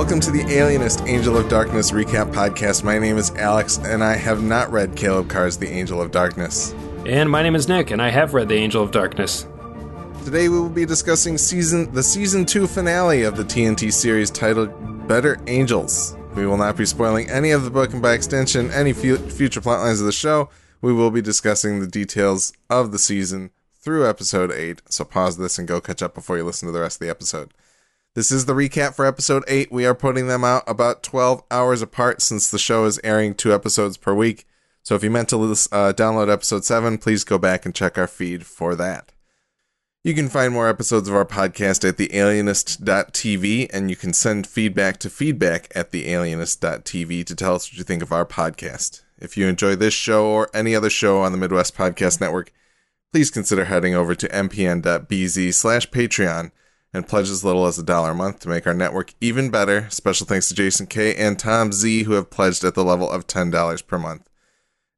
Welcome to the Alienist Angel of Darkness recap podcast. My name is Alex, and I have not read Caleb Carr's The Angel of Darkness. And my name is Nick, and I have read The Angel of Darkness. Today we will be discussing season the season two finale of the TNT series titled Better Angels. We will not be spoiling any of the book, and by extension, any fu- future plotlines of the show. We will be discussing the details of the season through episode 8, so pause this and go catch up before you listen to the rest of the episode. This is the recap for episode 8. We are putting them out about 12 hours apart since the show is airing two episodes per week. So if you meant to uh, download episode 7, please go back and check our feed for that. You can find more episodes of our podcast at thealienist.tv, and you can send feedback to feedback at thealienist.tv to tell us what you think of our podcast. If you enjoy this show or any other show on the Midwest Podcast Network, please consider heading over to mpn.bz slash Patreon and pledge as little as a dollar a month to make our network even better. Special thanks to Jason K and Tom Z who have pledged at the level of $10 per month.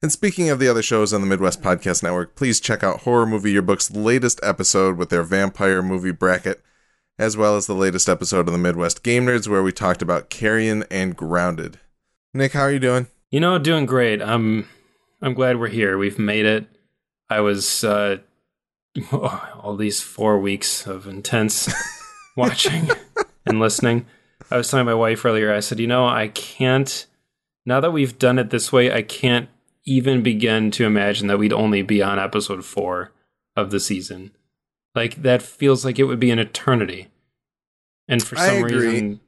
And speaking of the other shows on the Midwest Podcast Network, please check out Horror Movie Yearbook's latest episode with their vampire movie bracket, as well as the latest episode of the Midwest Game Nerds where we talked about Carrion and Grounded. Nick, how are you doing? You know, doing great. I'm I'm glad we're here. We've made it. I was uh all these four weeks of intense watching and listening. I was telling my wife earlier, I said, you know, I can't, now that we've done it this way, I can't even begin to imagine that we'd only be on episode four of the season. Like, that feels like it would be an eternity. And for some reason,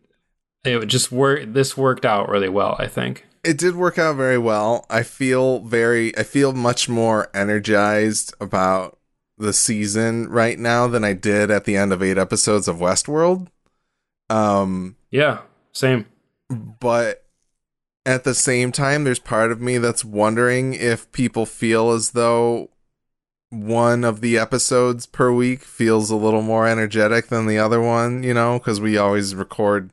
it would just work. This worked out really well, I think. It did work out very well. I feel very, I feel much more energized about the season right now than I did at the end of eight episodes of Westworld. Um, yeah, same. But at the same time, there's part of me that's wondering if people feel as though one of the episodes per week feels a little more energetic than the other one, you know, because we always record,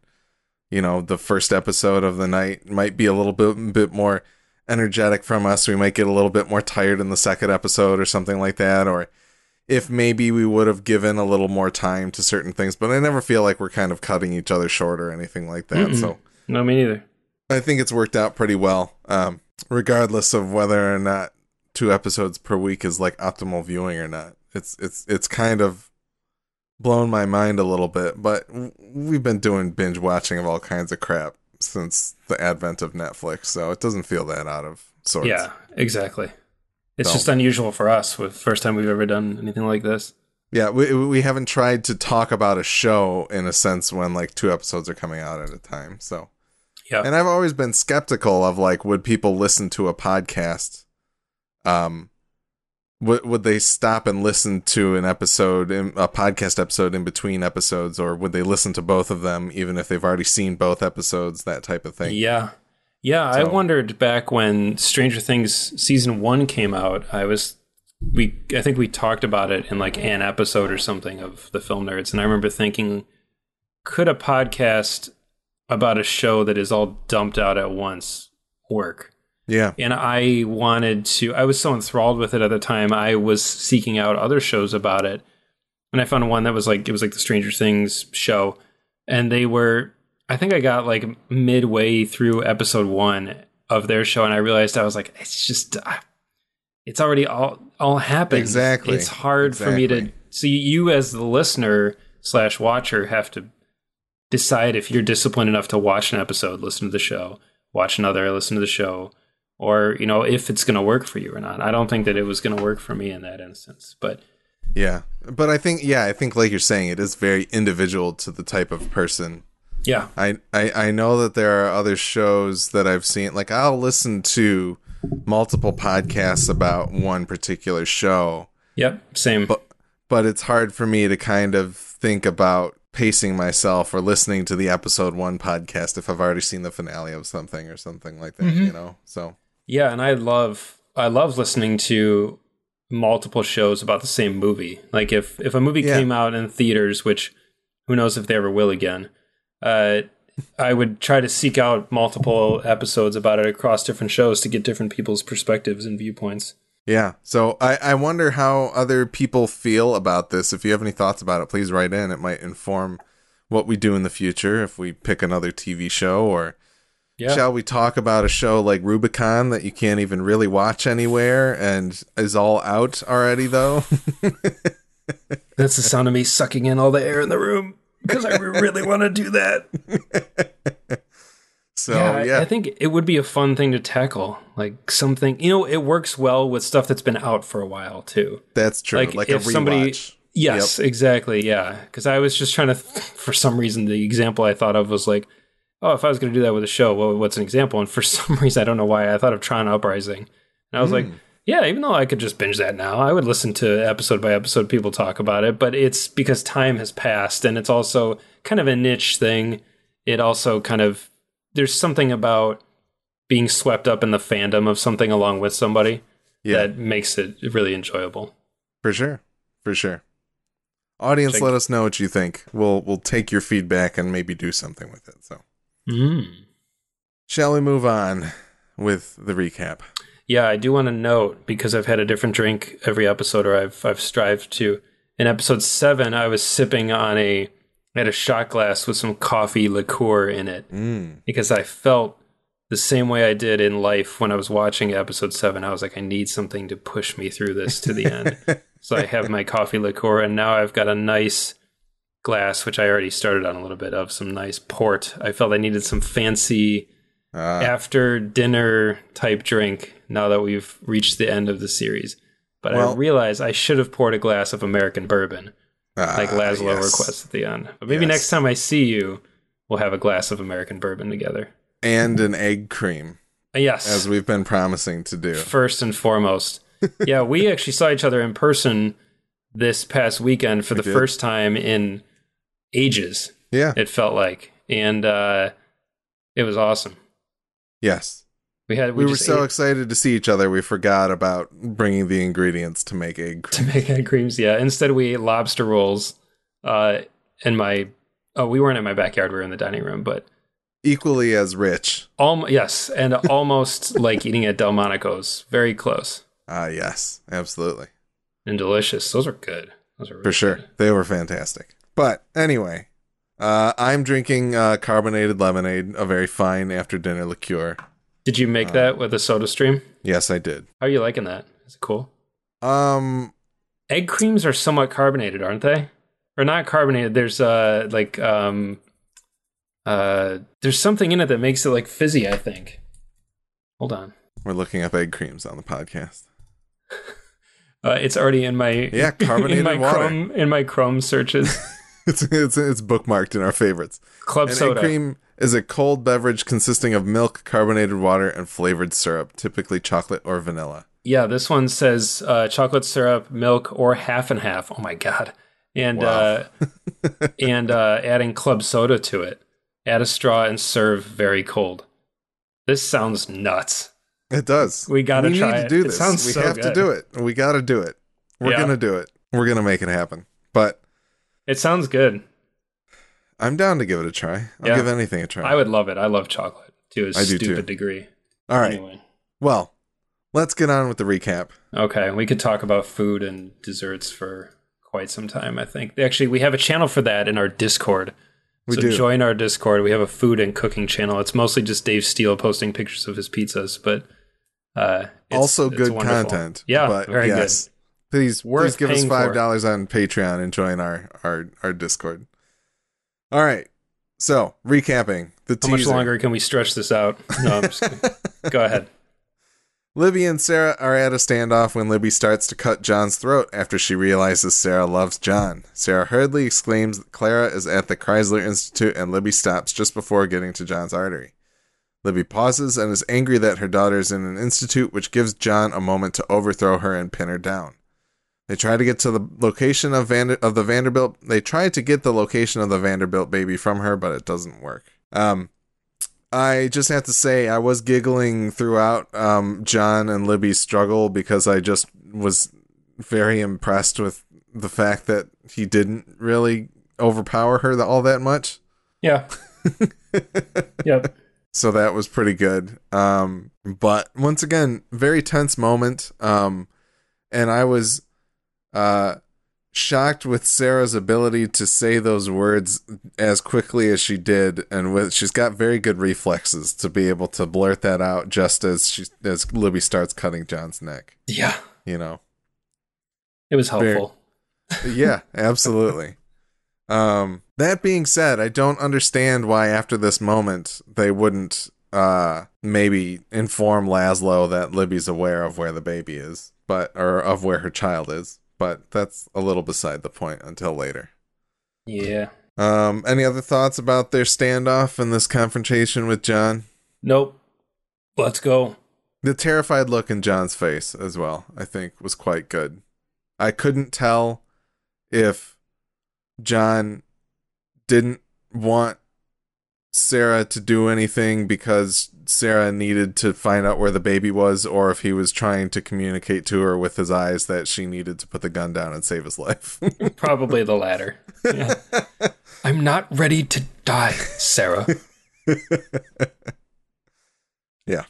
you know, the first episode of the night might be a little bit, bit more energetic from us. We might get a little bit more tired in the second episode or something like that, or if maybe we would have given a little more time to certain things, but I never feel like we're kind of cutting each other short or anything like that. Mm-mm. So no, me neither. I think it's worked out pretty well, um, regardless of whether or not two episodes per week is like optimal viewing or not. It's it's it's kind of blown my mind a little bit, but we've been doing binge watching of all kinds of crap since the advent of Netflix, so it doesn't feel that out of sorts. Yeah, exactly. It's just unusual for us. With first time we've ever done anything like this. Yeah, we we haven't tried to talk about a show in a sense when like two episodes are coming out at a time. So yeah, and I've always been skeptical of like would people listen to a podcast, um, would would they stop and listen to an episode in a podcast episode in between episodes, or would they listen to both of them even if they've already seen both episodes? That type of thing. Yeah, yeah, so. I wondered back when Stranger Things season one came out. I was we I think we talked about it in like an episode or something of the film nerds, and I remember thinking, could a podcast about a show that is all dumped out at once work? Yeah. And I wanted to I was so enthralled with it at the time, I was seeking out other shows about it. And I found one that was like it was like the Stranger Things show. And they were I think I got like midway through episode one of their show, and I realized I was like, it's just, uh, it's already all all happened. Exactly. It's hard exactly. for me to. So you, as the listener slash watcher, have to decide if you're disciplined enough to watch an episode, listen to the show, watch another, listen to the show, or you know if it's going to work for you or not. I don't think that it was going to work for me in that instance, but. Yeah, but I think yeah, I think like you're saying, it is very individual to the type of person yeah. I, I I know that there are other shows that I've seen like I'll listen to multiple podcasts about one particular show. Yep, same. But but it's hard for me to kind of think about pacing myself or listening to the episode 1 podcast if I've already seen the finale of something or something like that, mm-hmm. you know. So Yeah, and I love I love listening to multiple shows about the same movie. Like if if a movie yeah. came out in theaters, which who knows if they ever will again uh, I would try to seek out multiple episodes about it across different shows to get different people's perspectives and viewpoints. Yeah. So I, I wonder how other people feel about this. If you have any thoughts about it, please write in. It might inform what we do in the future if we pick another TV show or Yeah. shall we talk about a show like Rubicon that you can't even really watch anywhere and is all out already though? That's the sound of me sucking in all the air in the room because I really want to do that. so yeah, yeah, I- I think it would be a fun thing to tackle. Like something, you know, it works well with stuff that's been out for a while too. that's true. like, Like, a if somebody- rewatch. Yes, exactly. Yeah, because I was just trying to, for some reason, the example I thought of was like, oh, if I was going to do that with a show, well, what's an example? And for some reason, I don't know why, I thought of Tron Uprising, and I was like, hmm. Yeah, even though I could just binge that now, I would listen to episode by episode people talk about it. But it's because time has passed, and it's also kind of a niche thing. It also kind of there's something about being swept up in the fandom of something along with somebody Yeah, that makes it really enjoyable. for sure. For sure. Audience, Check- let us know what you think. We'll we'll take your feedback and maybe do something with it. So, Mm. shall we move on with the recap? Yeah, I do want to note because I've had a different drink every episode, or I've I've strived to. In episode seven, I was sipping on a I had a shot glass with some coffee liqueur in it Mm. because I felt the same way I did in life when I was watching episode seven. I was like, I need something to push me through this to the end. so I have my coffee liqueur, and now I've got a nice glass, which I already started on a little bit of some nice port. I felt I needed some fancy Uh, after dinner type drink now that we've reached the end of the series. But I realize I should have poured a glass of American bourbon, like ah, Laszlo yes. requests at the end. But maybe Yes. next time I see you, we'll have a glass of American bourbon together. and an egg cream, Uh, yes, as we've been promising to do. first and foremost. yeah, we actually saw each other in person this past weekend for We the did. first time in ages. Yeah. It felt like, and uh, it was awesome. Yes. We had We, were just so ate- excited to see each other, we forgot about bringing the ingredients to make egg to make egg creams. Yeah. Instead, we ate lobster rolls. Uh, in my oh, we weren't in my backyard. We were in the dining room, but Equally as rich. alm- yes, and almost like eating at Delmonico's. Very close Ah, yes, absolutely. and delicious. Those are good. Those are really For sure. good. They were fantastic. But anyway, uh, I'm drinking uh, carbonated lemonade, a very fine after dinner liqueur. Did you Uh, make that with a Soda Stream? Yes, I did. How are you liking that? Is it cool? Um, Egg creams are somewhat carbonated, aren't they? Or not carbonated. There's uh like um uh there's something in it that makes it like fizzy, I think. Hold on. we're looking up egg creams on the podcast. Uh, it's already in my Yeah, carbonated in my water. Chrome in my Chrome searches. It's it's it's bookmarked in our favorites. Club An soda. egg cream is a cold beverage consisting of milk, carbonated water, and flavored syrup, typically chocolate or vanilla. Yeah, this one says uh, chocolate syrup, milk, or half and half. Oh my god! And Wow. uh, and uh, adding club soda to it. Add a straw and serve very cold. This sounds nuts. It does. We gotta we try need it. to do It this. sounds we so have to do it. We got to do it. We're Yeah. gonna do it. We're gonna make it happen. But It sounds good. I'm down to give it a try. I'll Yeah. give anything a try. I would love it. I love chocolate to a I do stupid degree. All right. Anyway, Well, let's get on with the recap. okay, we could talk about food and desserts for quite some time. I think actually we have a channel for that in our Discord. We so do. join our Discord. We have a food and cooking channel. It's mostly just Dave Steele posting pictures of his pizzas, but uh, it's- also it's good wonderful. content. Yeah, but very yes, Please, Worth please give us five dollars on Patreon and join our, our our Discord. All right. So recapping the. How much longer can we stretch this out? No, I'm just. Go ahead. Libby and Sarah are at a standoff when Libby starts to cut John's throat after she realizes Sarah loves John. Sarah hurriedly exclaims that Clara is at the Kreizler Institute and Libby stops just before getting to John's artery. Libby pauses and is angry that her daughter is in an institute, which gives John a moment to overthrow her and pin her down. They try to get to the location of Vander- of the Vanderbilt. They try to get the location of the Vanderbilt baby from her, but it doesn't work. Um, I just have to say I was giggling throughout um, John and Libby's struggle because I just was very impressed with the fact that he didn't really overpower her all that much. Yeah. yep. So that was pretty good. Um, but once again, very tense moment. Um, and I was uh, shocked with Sarah's ability to say those words as quickly as she did, and with she's got very good reflexes to be able to blurt that out just as she as Libby starts cutting John's neck. Yeah. You know. It was helpful. Very, yeah, absolutely. um, that being said, I don't understand why after this moment they wouldn't uh maybe inform Laszlo that Libby's aware of where the baby is, but or of where her child is. But that's a little beside the point until later. Yeah. Um, any other thoughts about their standoff and this confrontation with John? Nope. Let's go. The terrified look in John's face as well, I think, was quite good. I couldn't tell if John didn't want Sarah to do anything because Sarah needed to find out where the baby was, or if he was trying to communicate to her with his eyes that she needed to put the gun down and save his life. Probably the latter. Yeah. I'm not ready to die, Sarah. yeah.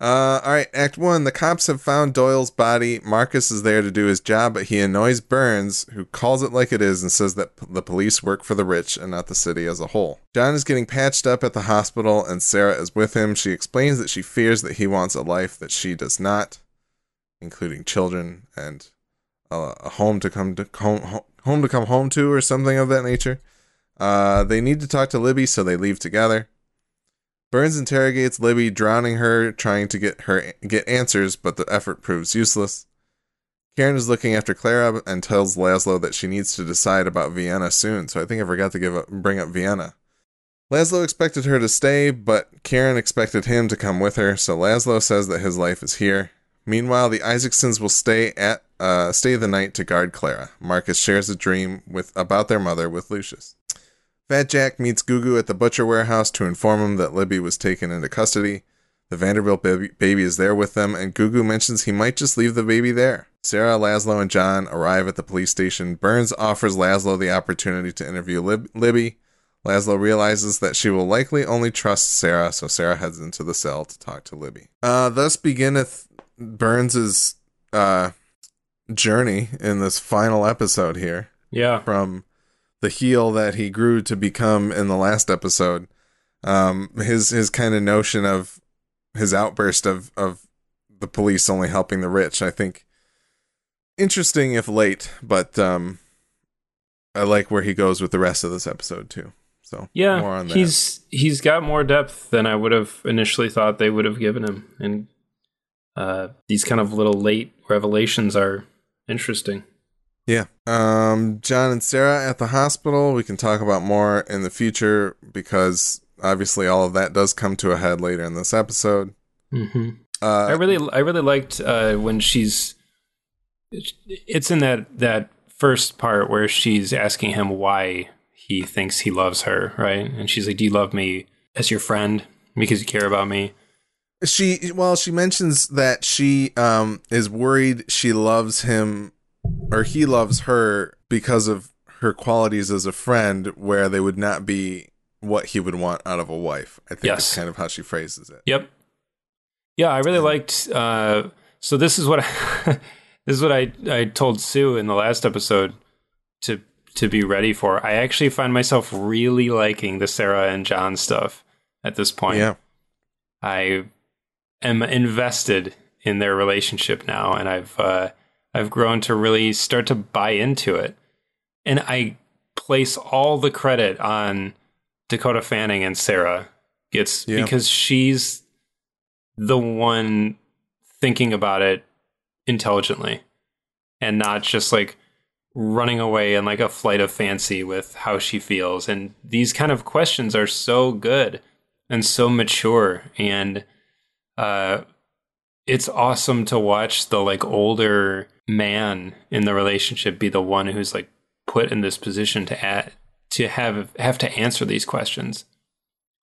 Uh, all right, Act One. The cops have found Doyle's body. Marcus is there to do his job, but he annoys Byrnes, who calls it like it is and says that p- the police work for the rich and not the city as a whole. John is getting patched up at the hospital, and Sarah is with him. She explains that she fears that he wants a life that she does not, including children and uh, a home to come to home, home to come home to, or something of that nature. Uh, they need to talk to Libby, so they leave together. Byrnes interrogates Libby, drowning her, trying to get her get answers, but the effort proves useless. Karen is looking after Clara and tells Laszlo that she needs to decide about Vienna soon. So I think I forgot to give up, bring up Vienna. Laszlo expected her to stay, but Karen expected him to come with her. So Laszlo says that his life is here. Meanwhile, the Isaacsons will stay at uh, stay the night to guard Clara. Marcus shares a dream with about their mother with Lucius. Fat Jack meets Gugu at the butcher warehouse to inform him that Libby was taken into custody. The Vanderbilt baby, is there with them, and Gugu mentions he might just leave the baby there. Sarah, Laszlo, and John arrive at the police station. Byrnes offers Laszlo the opportunity to interview Lib- Libby. Laszlo realizes that she will likely only trust Sarah, so Sarah heads into the cell to talk to Libby. Uh, thus beginneth Byrnes's uh, journey in this final episode here. Yeah. From the heel that he grew to become in the last episode. Um, his his kind of notion of his outburst of of the police only helping the rich. I think interesting if late, but um, I like where he goes with the rest of this episode too. So yeah, he's he's got more depth than I would have initially thought they would have given him, and uh, these kind of little late revelations are interesting. Yeah. Um, John and Sarah at the hospital. We can talk about more in the future because obviously all of that does come to a head later in this episode. Mm-hmm. Uh, I really, I really liked uh, when she's. It's in that that first part where she's asking him why he thinks he loves her, right? And she's like, "Do you love me as your friend because you care about me?" She well, she mentions that she um is worried she loves him or he loves her because of her qualities as a friend where they would not be what he would want out of a wife. I think yes. that's kind of how she phrases it. Yep. Yeah, I really liked uh so this is what I, this is what I I told Sue in the last episode to to be ready for. I actually find myself really liking the Sarah and John stuff at this point. Yeah. I am invested in their relationship now and I've uh I've grown to really start to buy into it. And I place all the credit on Dakota Fanning and Sarah gets yeah. because she's the one thinking about it intelligently and not just like running away in like a flight of fancy with how she feels and these kind of questions are so good and so mature and uh it's awesome to watch the like older man in the relationship be the one who's like put in this position to add, to have have to answer these questions.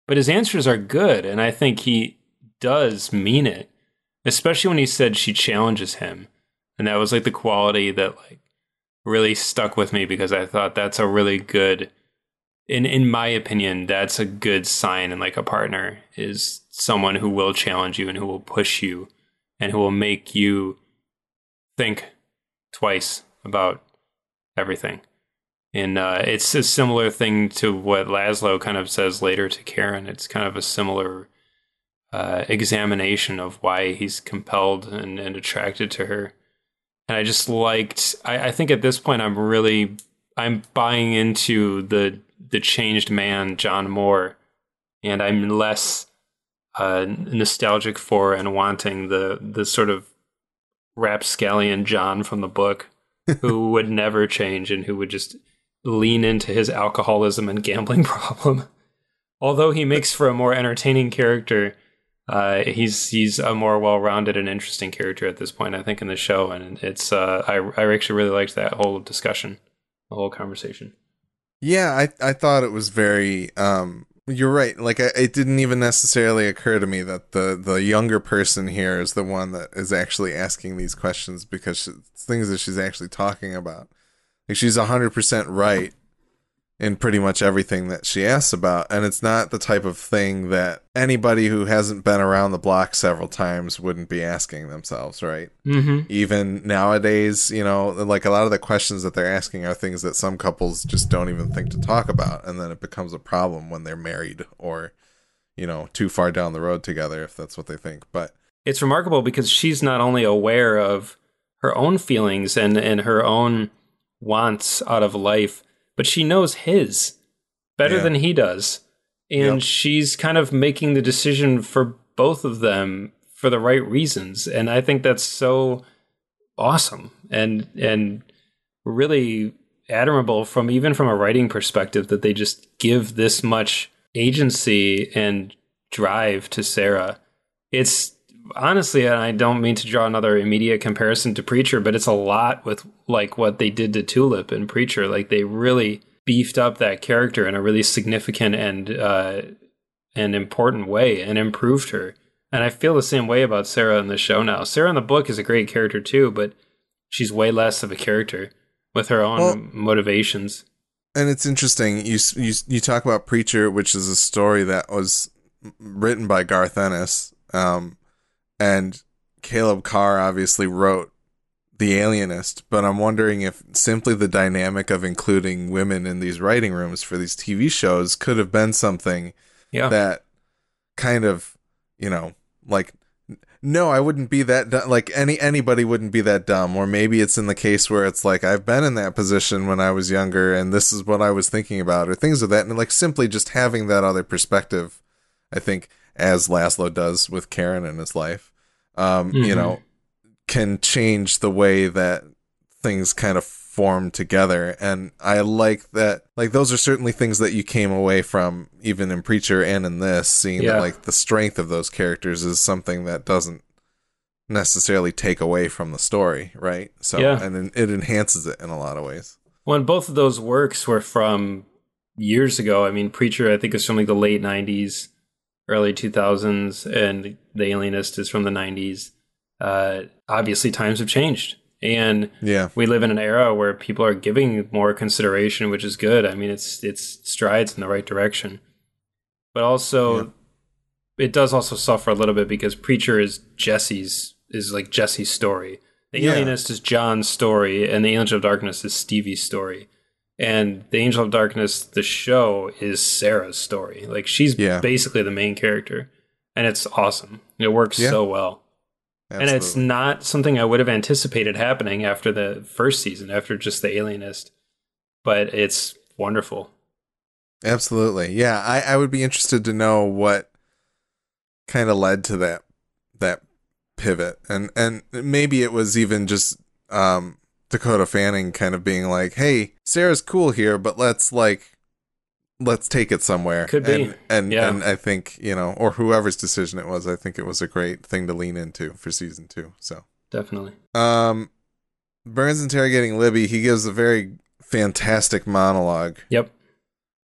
But his answers are good, and I think he does mean it, especially when he said she challenges him, and that was like the quality that like really stuck with me because I thought that's a really good in in my opinion that's a good sign in like a partner is someone who will challenge you and who will push you and who will make you think twice about everything. And uh, it's a similar thing to what Laszlo kind of says later to Karen. It's kind of a similar uh, examination of why he's compelled and, and, attracted to her. And I just liked. I, I think at this point, I'm really I'm buying into the the changed man, John Moore, and I'm less uh, nostalgic for and wanting the the sort of rapscallion John from the book, who would never change and who would just lean into his alcoholism and gambling problem. Although he makes for a more entertaining character, uh, he's he's a more well-rounded and interesting character at this point, I think, in the show, and it's uh, I I actually really liked that whole discussion, the whole conversation. Yeah, I I thought it was very um you're right. Like it didn't even necessarily occur to me that the the younger person here is the one that is actually asking these questions because she, things that she's actually talking about. Like she's hundred percent right in pretty much everything that she asks about. And it's not the type of thing that anybody who hasn't been around the block several times wouldn't be asking themselves, right? Mm-hmm. Even nowadays, you know, like a lot of the questions that they're asking are things that some couples just don't even think to talk about. And then it becomes a problem when they're married or, you know, too far down the road together, if that's what they think. But it's remarkable because she's not only aware of her own feelings and, and her own wants out of life but she knows his better yeah. than he does. And yep. she's kind of making the decision for both of them for the right reasons. And I think that's so awesome and and really admirable from even from a writing perspective that they just give this much agency and drive to Sarah. It's honestly, and I don't mean to draw another immediate comparison to Preacher, but it's a lot with like what they did to Tulip and Preacher. Like they really beefed up that character in a really significant and uh, and important way and improved her. And I feel the same way about Sarah in the show now. Sarah in the book is a great character too, but she's way less of a character with her own well, motivations. And it's interesting. You you you talk about Preacher, which is a story that was written by Garth Ennis. Um, and Caleb Carr obviously wrote The Alienist, but I'm wondering if simply the dynamic of including women in these writing rooms for these TV shows could have been something yeah. that kind of, you know, like no, I wouldn't be that dumb. Like any anybody wouldn't be that dumb. Or maybe it's in the case where it's like I've been in that position when I was younger, and this is what I was thinking about, or things of that. And like simply just having that other perspective, I think as Laszlo does with Karen in his life, um, mm-hmm. you know, can change the way that things kind of form together. And I like that, like, those are certainly things that you came away from, even in Preacher and in this, seeing yeah. that, like, the strength of those characters is something that doesn't necessarily take away from the story, right? So, yeah. and it enhances it in a lot of ways. Well, both of those works were from years ago. I mean, Preacher, I think, is from like the late 90s early 2000s, and The Alienist is from the 90s. Uh, obviously, times have changed. And yeah. we live in an era where people are giving more consideration, which is good. I mean, it's it's strides in the right direction, but also yeah. it does also suffer a little bit because Preacher is Jesse's is like Jesse's story. The yeah. Alienist is John's story, and the Angel of Darkness is Stevie's story and the angel of darkness the show is sarah's story like she's yeah. basically the main character and it's awesome it works yeah. so well Absolutely. and it's not something i would have anticipated happening after the first season after just the alienist but it's wonderful absolutely yeah i, I would be interested to know what kind of led to that that pivot and and maybe it was even just um Dakota Fanning kind of being like, "Hey, Sarah's cool here, but let's like let's take it somewhere." Could be. And and, yeah. and I think, you know, or whoever's decision it was, I think it was a great thing to lean into for season 2. So, definitely. Um Byrnes interrogating Libby, he gives a very fantastic monologue. Yep.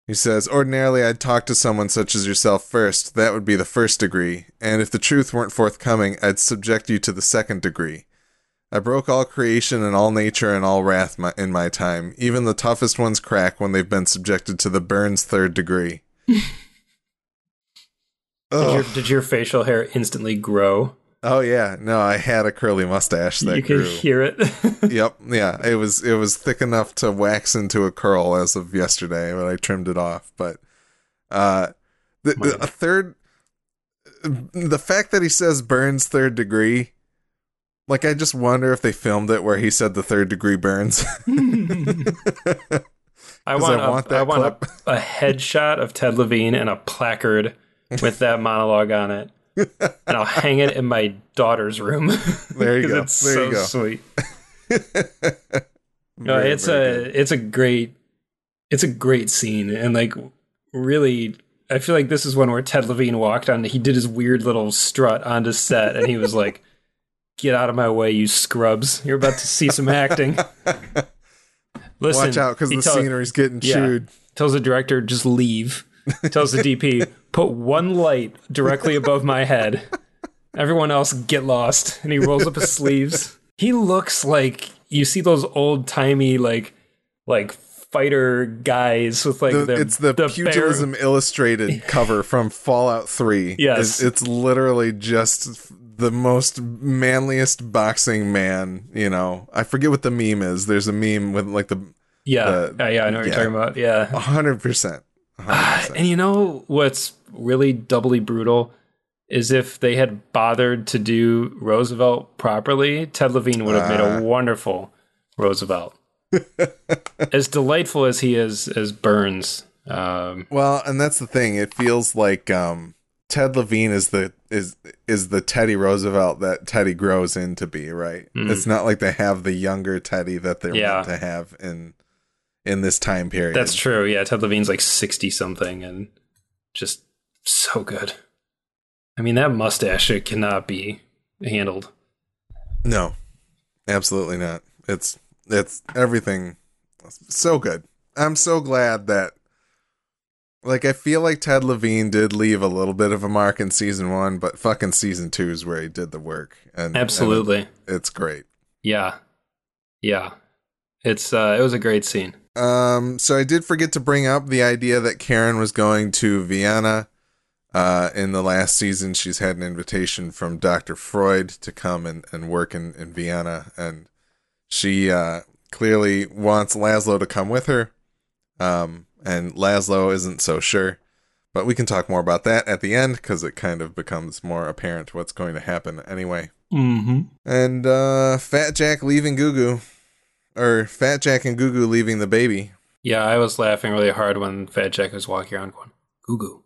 He says, Ordinarily, I'd talk to someone such as yourself first. That would be the first degree. And if the truth weren't forthcoming, I'd subject you to the second degree. I broke all creation and all nature and all wrath my, in my time. Even the toughest ones crack when they've been subjected to the Byrnes third degree. did, your, did your facial hair instantly grow? Oh yeah, no, I had a curly mustache that you could grew. hear it. yep, yeah, it was it was thick enough to wax into a curl as of yesterday, but I trimmed it off. But uh, the, the a third, the fact that he says burns third degree, like I just wonder if they filmed it where he said the third degree burns. I want, I want a, that I want a, a headshot of Ted Levine and a placard with that monologue on it. and I'll hang it in my daughter's room. There you go. It's There so you go. sweet. No, Very, it's very a good. it's a great it's a great scene and like really I feel like this is one where Ted Levine walked on he did his weird little strut onto set and he was like get out of my way you scrubs you're about to see some acting Listen, Watch out because the tell- scenery's getting Yeah. chewed. tells the director just leave tells the DP put one light directly above my head everyone else get lost and he rolls up his sleeves he looks like you see those old timey like like fighter guys with like The- the, it's the, bear- Pugilism Illustrated cover from Fallout 3. Yes. It's, it's literally just the most manliest boxing man, you know. I forget what the meme is. There's a meme with like the yeah the- yeah yeah I know what yeah. you're talking about yeah 100%. 100%. and you know what's really doubly brutal is if they had bothered to do Roosevelt properly, Ted Levine would have made Ah. a wonderful Roosevelt. as delightful as he is as Byrnes, um, Well, and that's the thing. It feels like um, Ted Levine is the is is the Teddy Roosevelt that Teddy grows into be, right? Mhm. It's not like they have the younger Teddy that they're Yeah. meant to have in in this time period. that's true. Yeah, Ted Levine's like sixty something and just so good. I mean, that mustache it cannot be handled. No, absolutely not. It's it's everything so good. I'm so glad that like I feel like Ted Levine did leave a little bit of a mark in season one, but fucking season two is where he did the work. And and Absolutely. it's great. Yeah. Yeah. It's uh it was a great scene. Um, so I did forget to bring up the idea that Karen was going to Vienna. Uh, in the last season, she's had an invitation from Dr. Freud to come and, and work in, in Vienna. And she uh, clearly wants Laszlo to come with her. Um, and Laszlo isn't so sure. But we can talk more about that at the end because it kind of becomes more apparent what's going to happen anyway. Mm-hmm. And uh, Fat Jack leaving Gugu. Or Fat Jack and Gugu leaving the baby. Yeah, I was laughing really hard when Fat Jack was walking around going, Goo goo.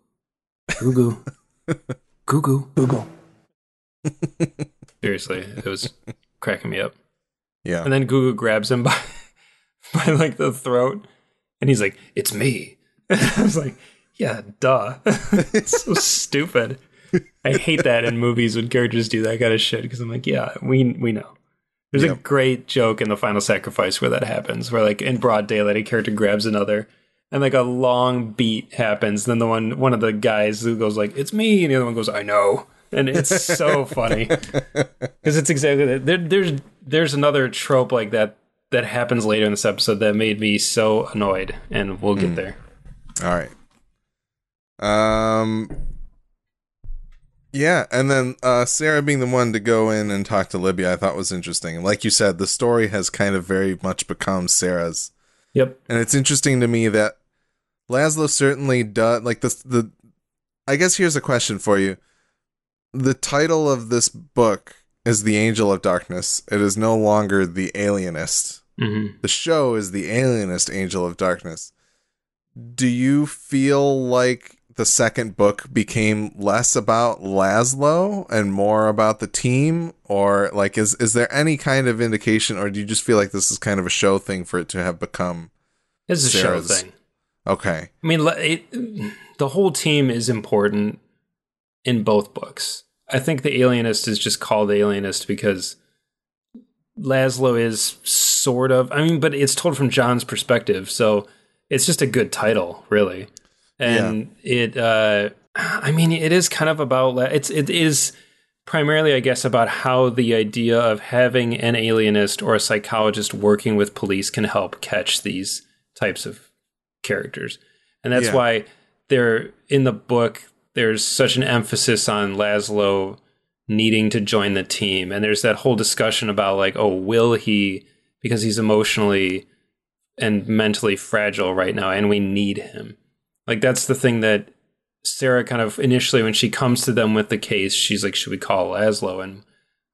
Goo goo. Goo goo. Goo goo. Seriously, it was cracking me up. Yeah. And then Goo goo grabs him by by like the throat and he's like, It's me. I was like, Yeah, duh. it's so stupid. I hate that in movies when characters do that kind of shit because I'm like, yeah, we we know. There's a great joke in the final sacrifice where that happens, where like in broad daylight a character grabs another and like a long beat happens. Then the one one of the guys who goes like, "It's me," and the other one goes, "I know," and it's so funny because it's exactly that. There, there's there's another trope like that that happens later in this episode that made me so annoyed, and we'll get there. All right. Um. Yeah, and then uh, Sarah being the one to go in and talk to Libby, I thought was interesting. And like you said, the story has kind of very much become Sarah's, Yep. and it's interesting to me that Laszlo certainly does. Like the the, I guess here's a question for you: the title of this book is "The Angel of Darkness." It is no longer the Alienist. Hmm The show is the Alienist Angel of Darkness. Do you feel like the second book became less about Laszlo and more about the team? Or like is is there any kind of indication or do you just feel like this is kind of a show thing for it to have become It's a Sarah's- show thing. okay. I mean, it, the whole team is important in both books. I think the Alienist is just called Alienist because Laszlo is sort of. I mean, but it's told from John's perspective, so it's just a good title, really. And it, uh, I mean, it is kind of about. It's it is primarily, I guess, about how the idea of having an alienist or a psychologist working with police can help catch these types of characters. And that's Yeah. why there in the book there's such an emphasis on Laszlo needing to join the team. And there's that whole discussion about like, oh, will he because he's emotionally and mentally fragile right now and we need him. Like that's the thing that Sarah kind of initially when she comes to them with the case, she's like, should we call Laszlo? And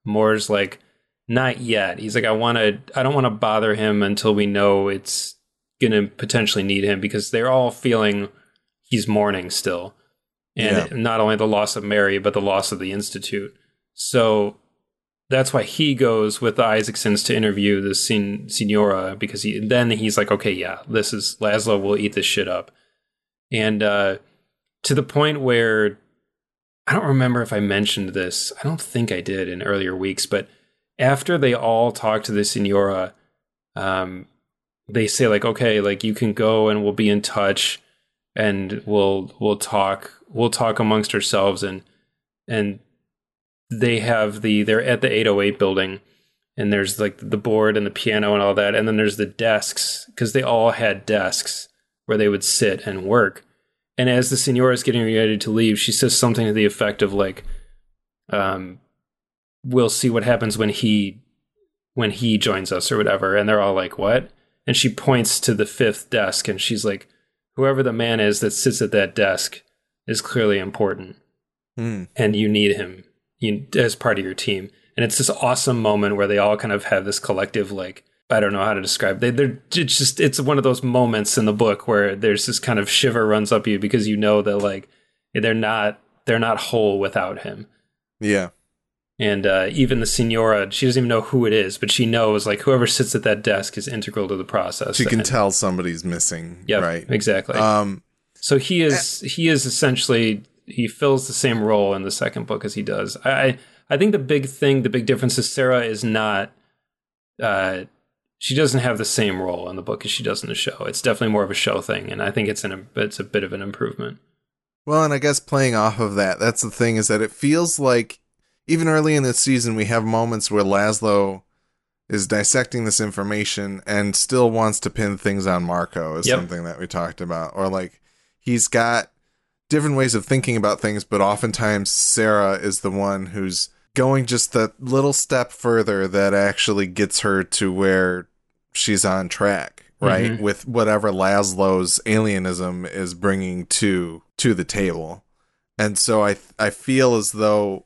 Moore's like, not yet. He's like, I want to, I don't want to bother him until we know it's going to potentially need him because they're all feeling he's mourning still. And yeah. not only the loss of Mary, but the loss of the Institute. So that's why he goes with the Isaacsons to interview the sen- Senora because he then he's like, okay, yeah, this is Laszlo will eat this shit up, and uh, to the point where I don't remember if I mentioned this. I don't think I did in earlier weeks, but after they all talk to the Senora, um, they say like, okay, like you can go and we'll be in touch, and we'll we'll talk we'll talk amongst ourselves and and they have the they're at the 808 building and there's like the board and the piano and all that and then there's the desks because they all had desks where they would sit and work. And as the senora is getting ready to leave she says something to the effect of like um we'll see what happens when he when he joins us or whatever and they're all like what? And she points to the fifth desk and she's like whoever the man is that sits at that desk is clearly important mm. and you need him you, as part of your team. And it's this awesome moment where they all kind of have this collective like I don't know how to describe. They they're it's just it's one of those moments in the book where there's this kind of shiver runs up you because you know that like they're not they're not whole without him. Yeah. And uh, even the Senora, she doesn't even know who it is, but she knows like whoever sits at that desk is integral to the process. She can and, tell somebody's missing. Yeah, right. Exactly. Um, so he is he is essentially he fills the same role in the second book as he does. I I think the big thing, the big difference is Sarah is not. Uh, she doesn't have the same role in the book as she does in the show. It's definitely more of a show thing, and I think it's an it's a bit of an improvement. Well, and I guess playing off of that, that's the thing is that it feels like even early in this season we have moments where Laszlo is dissecting this information and still wants to pin things on Marco is yep. something that we talked about, or like he's got different ways of thinking about things, but oftentimes Sarah is the one who's going just the little step further that actually gets her to where she's on track, right? Mm-hmm. With whatever Laszlo's alienism is bringing to to the table. And so I I feel as though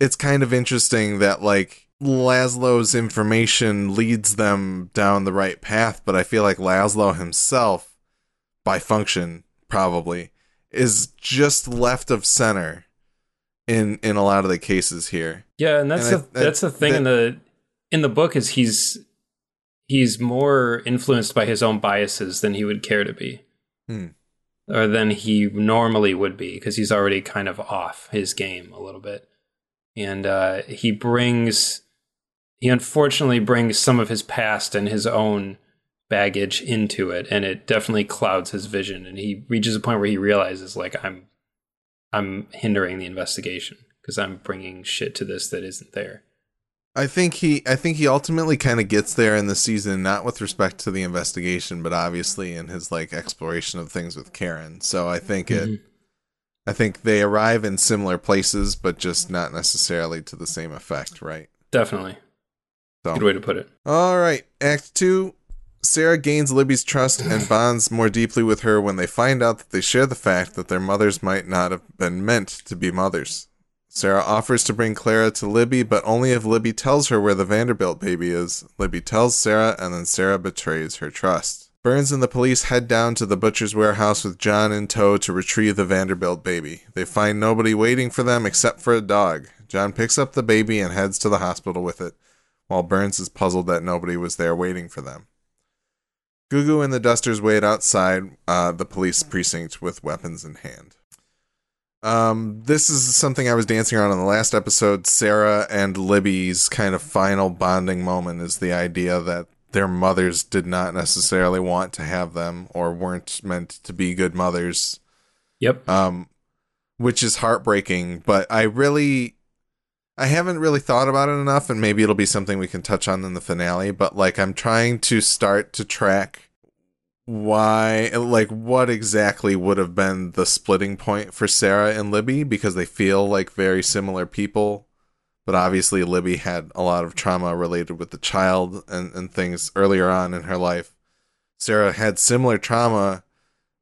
it's kind of interesting that like Laszlo's information leads them down the right path, but I feel like Laszlo himself by function probably is just left of center in in a lot of the cases here. Yeah, and that's and the, I, that's the thing that, in the in the book is he's he's more influenced by his own biases than he would care to be. Hmm. Or than he normally would be because he's already kind of off his game a little bit. And uh, he brings he unfortunately brings some of his past and his own baggage into it and it definitely clouds his vision. And he reaches a point where he realizes like i'm i'm hindering the investigation because i'm bringing shit to this that isn't there. I think he i think he ultimately kind of gets there in the season not with respect to the investigation but obviously in his like exploration of things with karen. So i think mm-hmm. it i think they arrive in similar places but just not necessarily to the same effect right? Definitely. So. good way to put it. All right act two Sarah gains Libby's trust and bonds more deeply with her when they find out that they share the fact that their mothers might not have been meant to be mothers. Sarah offers to bring Clara to Libby, but only if Libby tells her where the Vanderbilt baby is. Libby tells Sarah, and then Sarah betrays her trust. Byrnes and the police head down to the butcher's warehouse with John in tow to retrieve the Vanderbilt baby. They find nobody waiting for them except for a dog. John picks up the baby and heads to the hospital with it, while Byrnes is puzzled that nobody was there waiting for them. Gugu and the Dusters wait outside uh, the police precinct with weapons in hand. Um, this is something I was dancing around in the last episode. Sarah and Libby's kind of final bonding moment is the idea that their mothers did not necessarily want to have them or weren't meant to be good mothers. Yep. Um, which is heartbreaking, but I really I haven't really thought about it enough, and maybe it'll be something we can touch on in the finale. But like, I'm trying to start to track why, like, what exactly would have been the splitting point for Sarah and Libby because they feel like very similar people but obviously Libby had a lot of trauma related with the child and, and things earlier on in her life. Sarah had similar trauma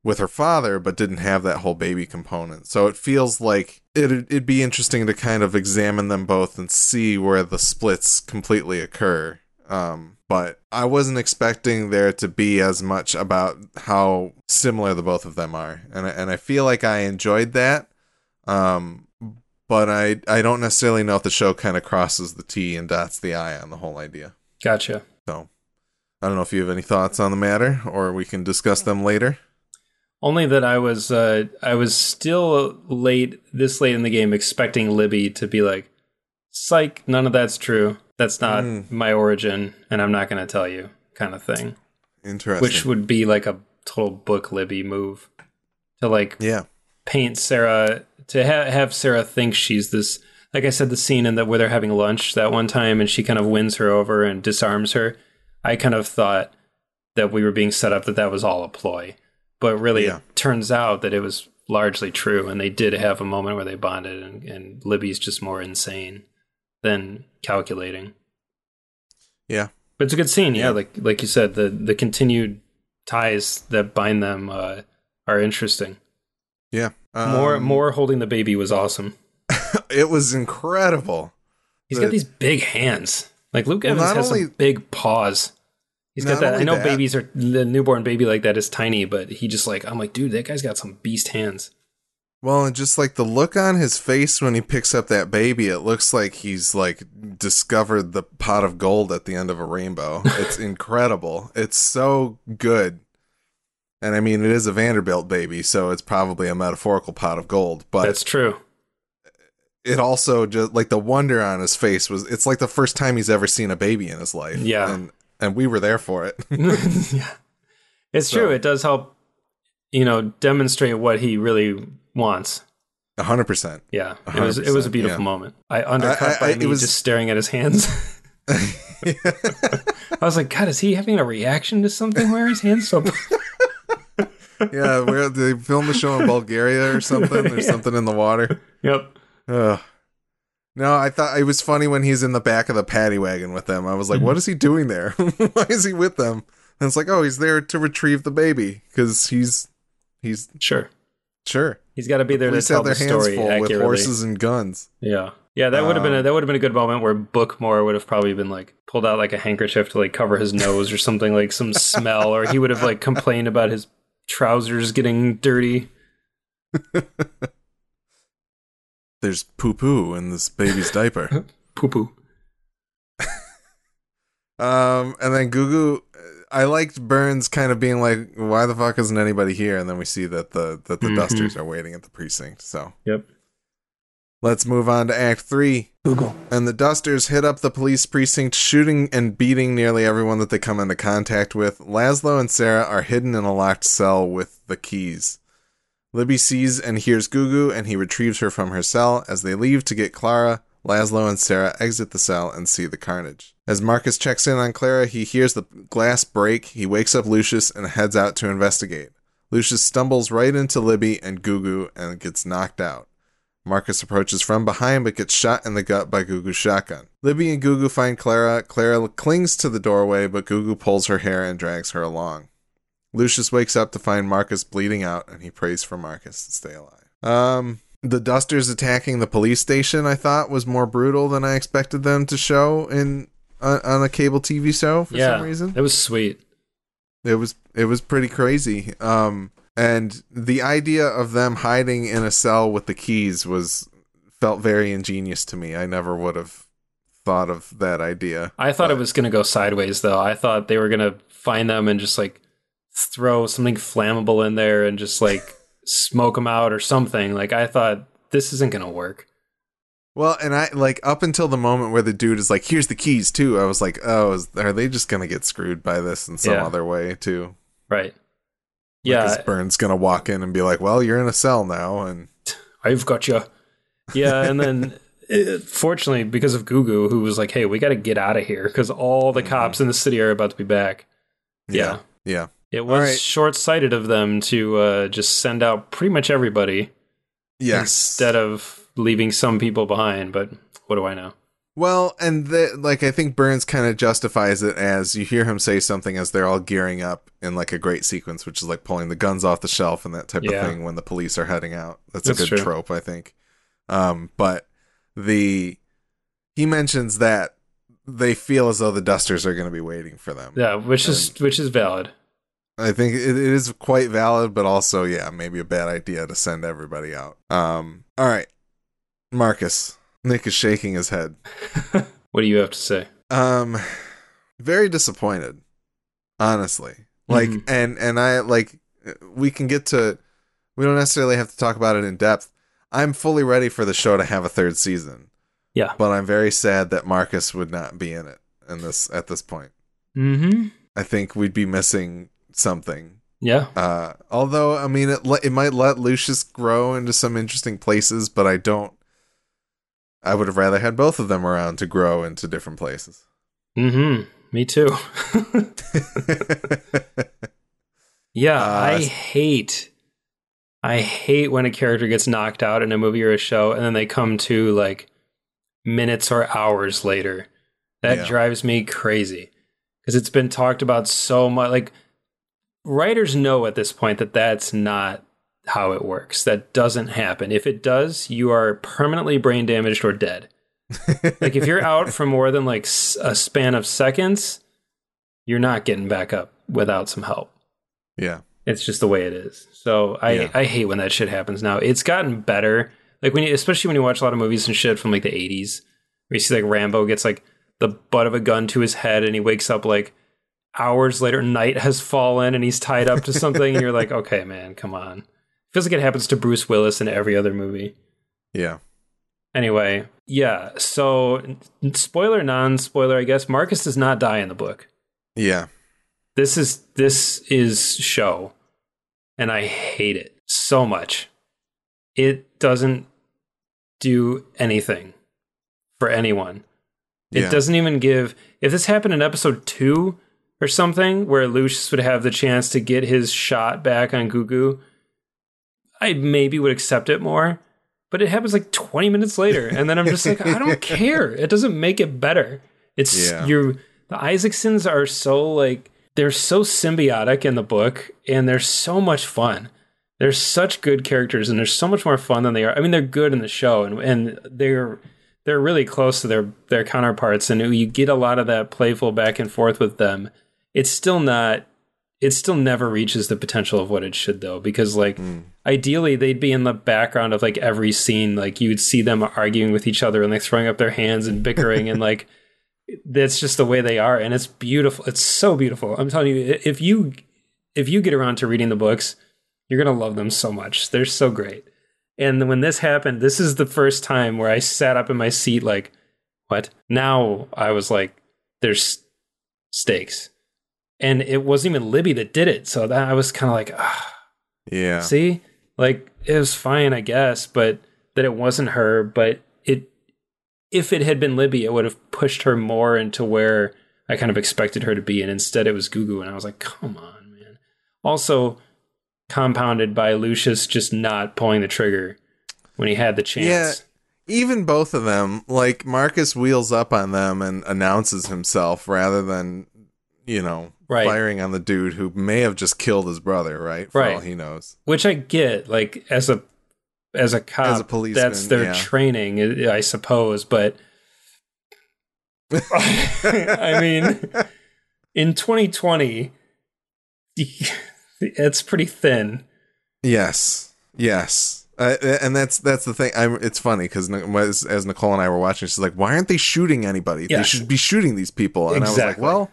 with her father, but didn't have that whole baby component. So it feels like it'd, it'd be interesting to kind of examine them both and see where the splits completely occur. Um, but I wasn't expecting there to be as much about how similar the both of them are, and I, and I feel like I enjoyed that. Um, but I I don't necessarily know if the show kind of crosses the T and dots the I on the whole idea. Gotcha. So I don't know if you have any thoughts on the matter, or we can discuss them later. Only that I was uh, I was still late this late in the game expecting Libby to be like, "Psych, none of that's true. That's not Mm. my origin, and I'm not going to tell you," kind of thing. Interesting. Which would be like a total book Libby move to like yeah, paint Sarah to ha- have Sarah think she's this. Like I said, the scene in that where they're having lunch that one time, and she kind of wins her over and disarms her. I kind of thought that we were being set up that that was all a ploy, but really Yeah. it turns out that it was largely true, and they did have a moment where they bonded, and, and Libby's just more insane than calculating. yeah, But it's a good scene, yeah. Yeah. Like like you said, the the continued ties that bind them uh, are interesting. yeah. More Um, more holding the baby was awesome. It was incredible. He's The- got these big hands. Like Luke Evans not has only- some big paws. He's got that. I know that- babies are the newborn baby like that is tiny, but he just like I'm like, dude, that guy's got some beast hands. Well, and just like the look on his face when he picks up that baby, it looks like he's like discovered the pot of gold at the end of a rainbow. It's incredible. It's so good. And I mean, it is a Vanderbilt baby, so it's probably a metaphorical pot of gold. But That's true. it also just like the wonder on his face was it's like the first time he's ever seen a baby in his life. Yeah. And and we were there for it. yeah, it's So- true. It does help, you know, demonstrate what he really wants. A hundred percent. Yeah, it was it was a beautiful yeah. moment. I undercut I- I- by it me was- just staring at his hands. I was like, God, is he having a reaction to something? Where his hands so? Yeah, where they filmed the show in Bulgaria or something. There's Yeah. something in the water. yep. Ugh. No, I thought it was funny when he's in the back of the paddy wagon with them. I was like, Mm-hmm. what is he doing there? Why is he with them? And it's like, oh, he's there to retrieve the baby because he's he's Sure. sure. He's got to be there to Police tell the their hands story full with horses and guns. Yeah, yeah, that would have been a, Um, that would have been a good moment where book Moore would have probably been like pulled out like a handkerchief to like cover his nose or something like some smell, or he would have like complained about his trousers getting dirty. There's poo poo in this baby's diaper. Poo poo. Um, and then Goo Goo, I liked Byrnes kind of being like, "Why the fuck isn't anybody here?" And then we see that the that the Mhm. Dusters are waiting at the precinct. So Yep. let's move on to Act Three. Google. And the Dusters hit up the police precinct, shooting and beating nearly everyone that they come into contact with. Laszlo and Sarah are hidden in a locked cell with the keys. Libby sees and hears Goo Goo, and he retrieves her from her cell. As they leave to get Clara, Laszlo and Sarah exit the cell and see the carnage. As Marcus checks in on Clara, he hears the glass break. He wakes up Lucius and heads out to investigate. Lucius stumbles right into Libby and Goo Goo and gets knocked out. Marcus approaches from behind but gets shot in the gut by Goo Goo's shotgun. Libby and Goo Goo find Clara. Clara clings to the doorway, but Goo Goo pulls her hair and drags her along. Lucius wakes up to find Marcus bleeding out, and he prays for Marcus to stay alive. Um, the Dusters attacking the police station, I thought, was more brutal than I expected them to show in on, on a cable TV show for yeah, some reason. it was sweet. It was it was pretty crazy. Um, and the idea of them hiding in a cell with the keys was felt very ingenious to me. I never would have thought of that idea. I thought it was going to go sideways though. I thought they were going to find them and just like throw something flammable in there and just like smoke them out or something. Like I thought this isn't to work. Well, and I like up until the moment where the dude is like, "Here's the keys too." I was like, "Oh, is, are they just gonna get screwed by this in some Yeah. other way too?" Right. Like, Yeah, Byrnes gonna walk in and be like, "Well, you're in a cell now," and I've got you. Yeah, and then it, fortunately, because of Goo Goo, who was like, "Hey, we got to get out of here because all the Mhm. cops in the city are about to be back." Yeah, yeah. It was right. short-sighted of them to uh, just send out pretty much everybody yes. instead of leaving some people behind. But what do I know? Well, and the, like I think Byrnes kind of justifies it as you hear him say something as they're all gearing up in like a great sequence, which is like pulling the guns off the shelf and that type Yeah. of thing when the police are heading out. That's, That's a good true. trope, I think. Um, but the he mentions that they feel as though the dusters are going to be waiting for them. Yeah, which is which is valid. I think it, it is quite valid, but also, yeah, maybe a bad idea to send everybody out. Um, all right, Marcus. Nick is shaking his head. What do you have to say? Um, very disappointed, honestly. Like, Mhm. and and I like we can get to. We don't necessarily have to talk about it in depth. I'm fully ready for the show to have a third season, Yeah. but I'm very sad that Marcus would not be in it in this at this point. Mm-hmm. I think we'd be missing something. Yeah. Uh, although I mean, it le- it might let Lucius grow into some interesting places, but I don't. I would have rather had both of them around to grow into different places. Mm-hmm. Me too. yeah, Uh, I hate I hate when a character gets knocked out in a movie or a show and then they come to like minutes or hours later. That Yeah. drives me crazy. Cuz it's been talked about so much like writers know at this point that that's not how it works. That doesn't happen. If it does, you are permanently brain damaged or dead. like if you're out for more than like a span of seconds, you're not getting back up without some help. yeah. It's just the way it is. So I Yeah. I hate when that shit happens now. It's gotten better. Like when you, especially when you watch a lot of movies and shit from like the 80s where you see like Rambo gets like the butt of a gun to his head and he wakes up like hours later night has fallen and he's tied up to something and you're like, "Okay, man, come on." Feels like it happens to Bruce Willis in every other movie. Yeah. Anyway, yeah. So, spoiler, non-spoiler, I guess. Marcus does not die in the book. Yeah. This is this is show, and I hate it so much. It doesn't do anything for anyone. It Yeah. doesn't even give. If this happened in episode two or something, where Lucius would have the chance to get his shot back on Goo Goo, I maybe would accept it more. But it happens like 20 minutes later, and then I'm just like, I don't care. It doesn't make it better. It's Yeah. you. The Isaacsons are so like they're so symbiotic in the book, and they're so much fun. They're such good characters, and they're so much more fun than they are. I mean, they're good in the show, and and they're they're really close to their their counterparts, and you get a lot of that playful back and forth with them. It's still not. It still never reaches the potential of what it should, though, because like hmm. ideally they'd be in the background of like every scene. Like you would see them arguing with each other and like throwing up their hands and bickering, and like that's just the way they are, and it's beautiful. It's so beautiful. I'm telling you, if you if you get around to reading the books, you're gonna love them so much. They're so great. And when this happened, this is the first time where I sat up in my seat, like, what? Now I was like, there's stakes. And it wasn't even Libby that did it. So that I was kind of like, ah, Yeah. see? Like, it was fine, I guess, but that it wasn't her. But it, if it had been Libby, it would have pushed her more into where I kind of expected her to be. And instead it was Goo Goo. And I was like, come on, man. Also, compounded by Lucius just not pulling the trigger when he had the chance. Yeah. Even both of them, like Marcus wheels up on them and announces himself rather than, you know, Right. firing on the dude who may have just killed his brother, right? For Right. all he knows. Which I get, like as a as a cop, As a policeman, that's their yeah. training, I suppose. But I mean, in 2020, it's pretty thin. Yes. Yes. Uh, and that's that's the thing. I'm, it's funny because as, as Nicole and I were watching, she's like, "Why aren't they shooting anybody? They should be shooting these people." And I was like, "Well,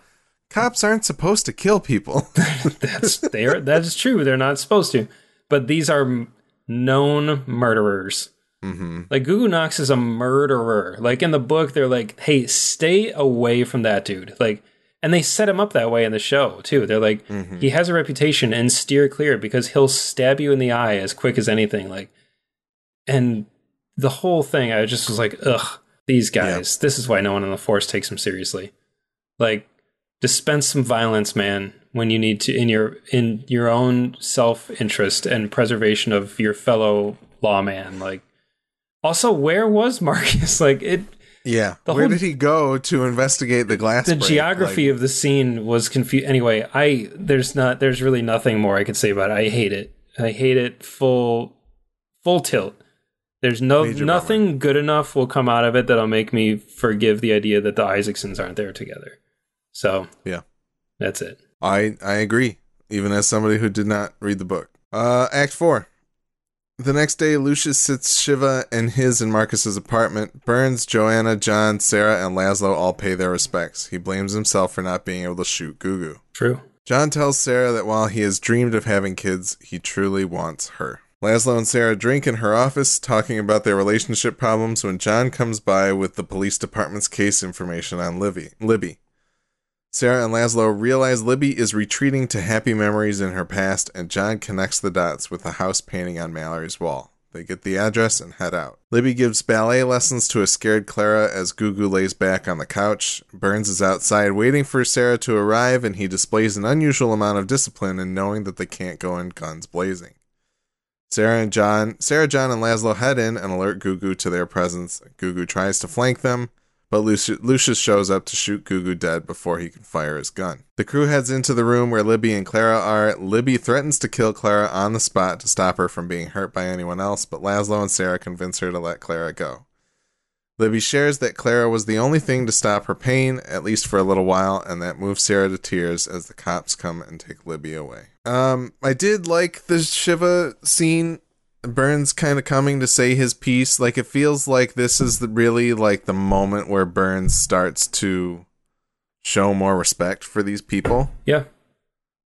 cops aren't supposed to kill people." That's they are. That is true. They're not supposed to. But these are known murderers. hmm Like Goo Goo Knox is a murderer. Like in the book, they're like, "Hey, stay away from that dude." Like, and they set him up that way in the show too. They're like, Mm-hmm. he has a reputation and steer clear because he'll stab you in the eye as quick as anything. Like, and the whole thing, I just was like, ugh, these guys. This is why no one in the force takes them seriously. Like, dispense some violence, man, when you need to in your in your own self interest and preservation of your fellow lawman. Like, also, where was Marcus? Like, it Yeah. The Where whole- did he go to investigate the glass? the break? geography Like, of the scene was confused. Anyway, I there's not there's really nothing more I could say about it. I hate it. I hate it full full tilt. There's no nothing good enough will come out of it that'll make me forgive the idea that the Isaacsons aren't there together. So Yeah. that's it. I I agree. Even as somebody who did not read the book. Uh, Act four. The next day, Lucius sits Shiva in his and Marcus's apartment. Byrnes, Joanna, John, Sarah, and Laszlo all pay their respects. He blames himself for not being able to shoot Goo Goo. True. John tells Sarah that while he has dreamed of having kids, he truly wants her. Laszlo and Sarah drink in her office, talking about their relationship problems when John comes by with the police department's case information on Libby. Libby. Sarah and Laszlo realize Libby is retreating to happy memories in her past, and John connects the dots with the house painting on Mallory's wall. They get the address and head out. Libby gives ballet lessons to a scared Clara as Goo Goo lays back on the couch. Byrnes is outside waiting for Sarah to arrive, and he displays an unusual amount of discipline in knowing that they can't go in guns blazing. Sarah and John, Sarah, John, and Laszlo head in and alert Goo Goo to their presence. Goo Goo tries to flank them, but Lucius shows up to shoot Goo Goo dead before he can fire his gun. The crew heads into the room where Libby and Clara are. Libby threatens to kill Clara on the spot to stop her from being hurt by anyone else, but Laszlo and Sarah convince her to let Clara go. Libby shares that Clara was the only thing to stop her pain, at least for a little while, and that moves Sarah to tears as the cops come and take Libby away. Um, I did like the Shiva scene. Byrnes kind of coming to say his piece. Like it feels like this is the, really like the moment where Byrnes starts to show more respect for these people. Yeah.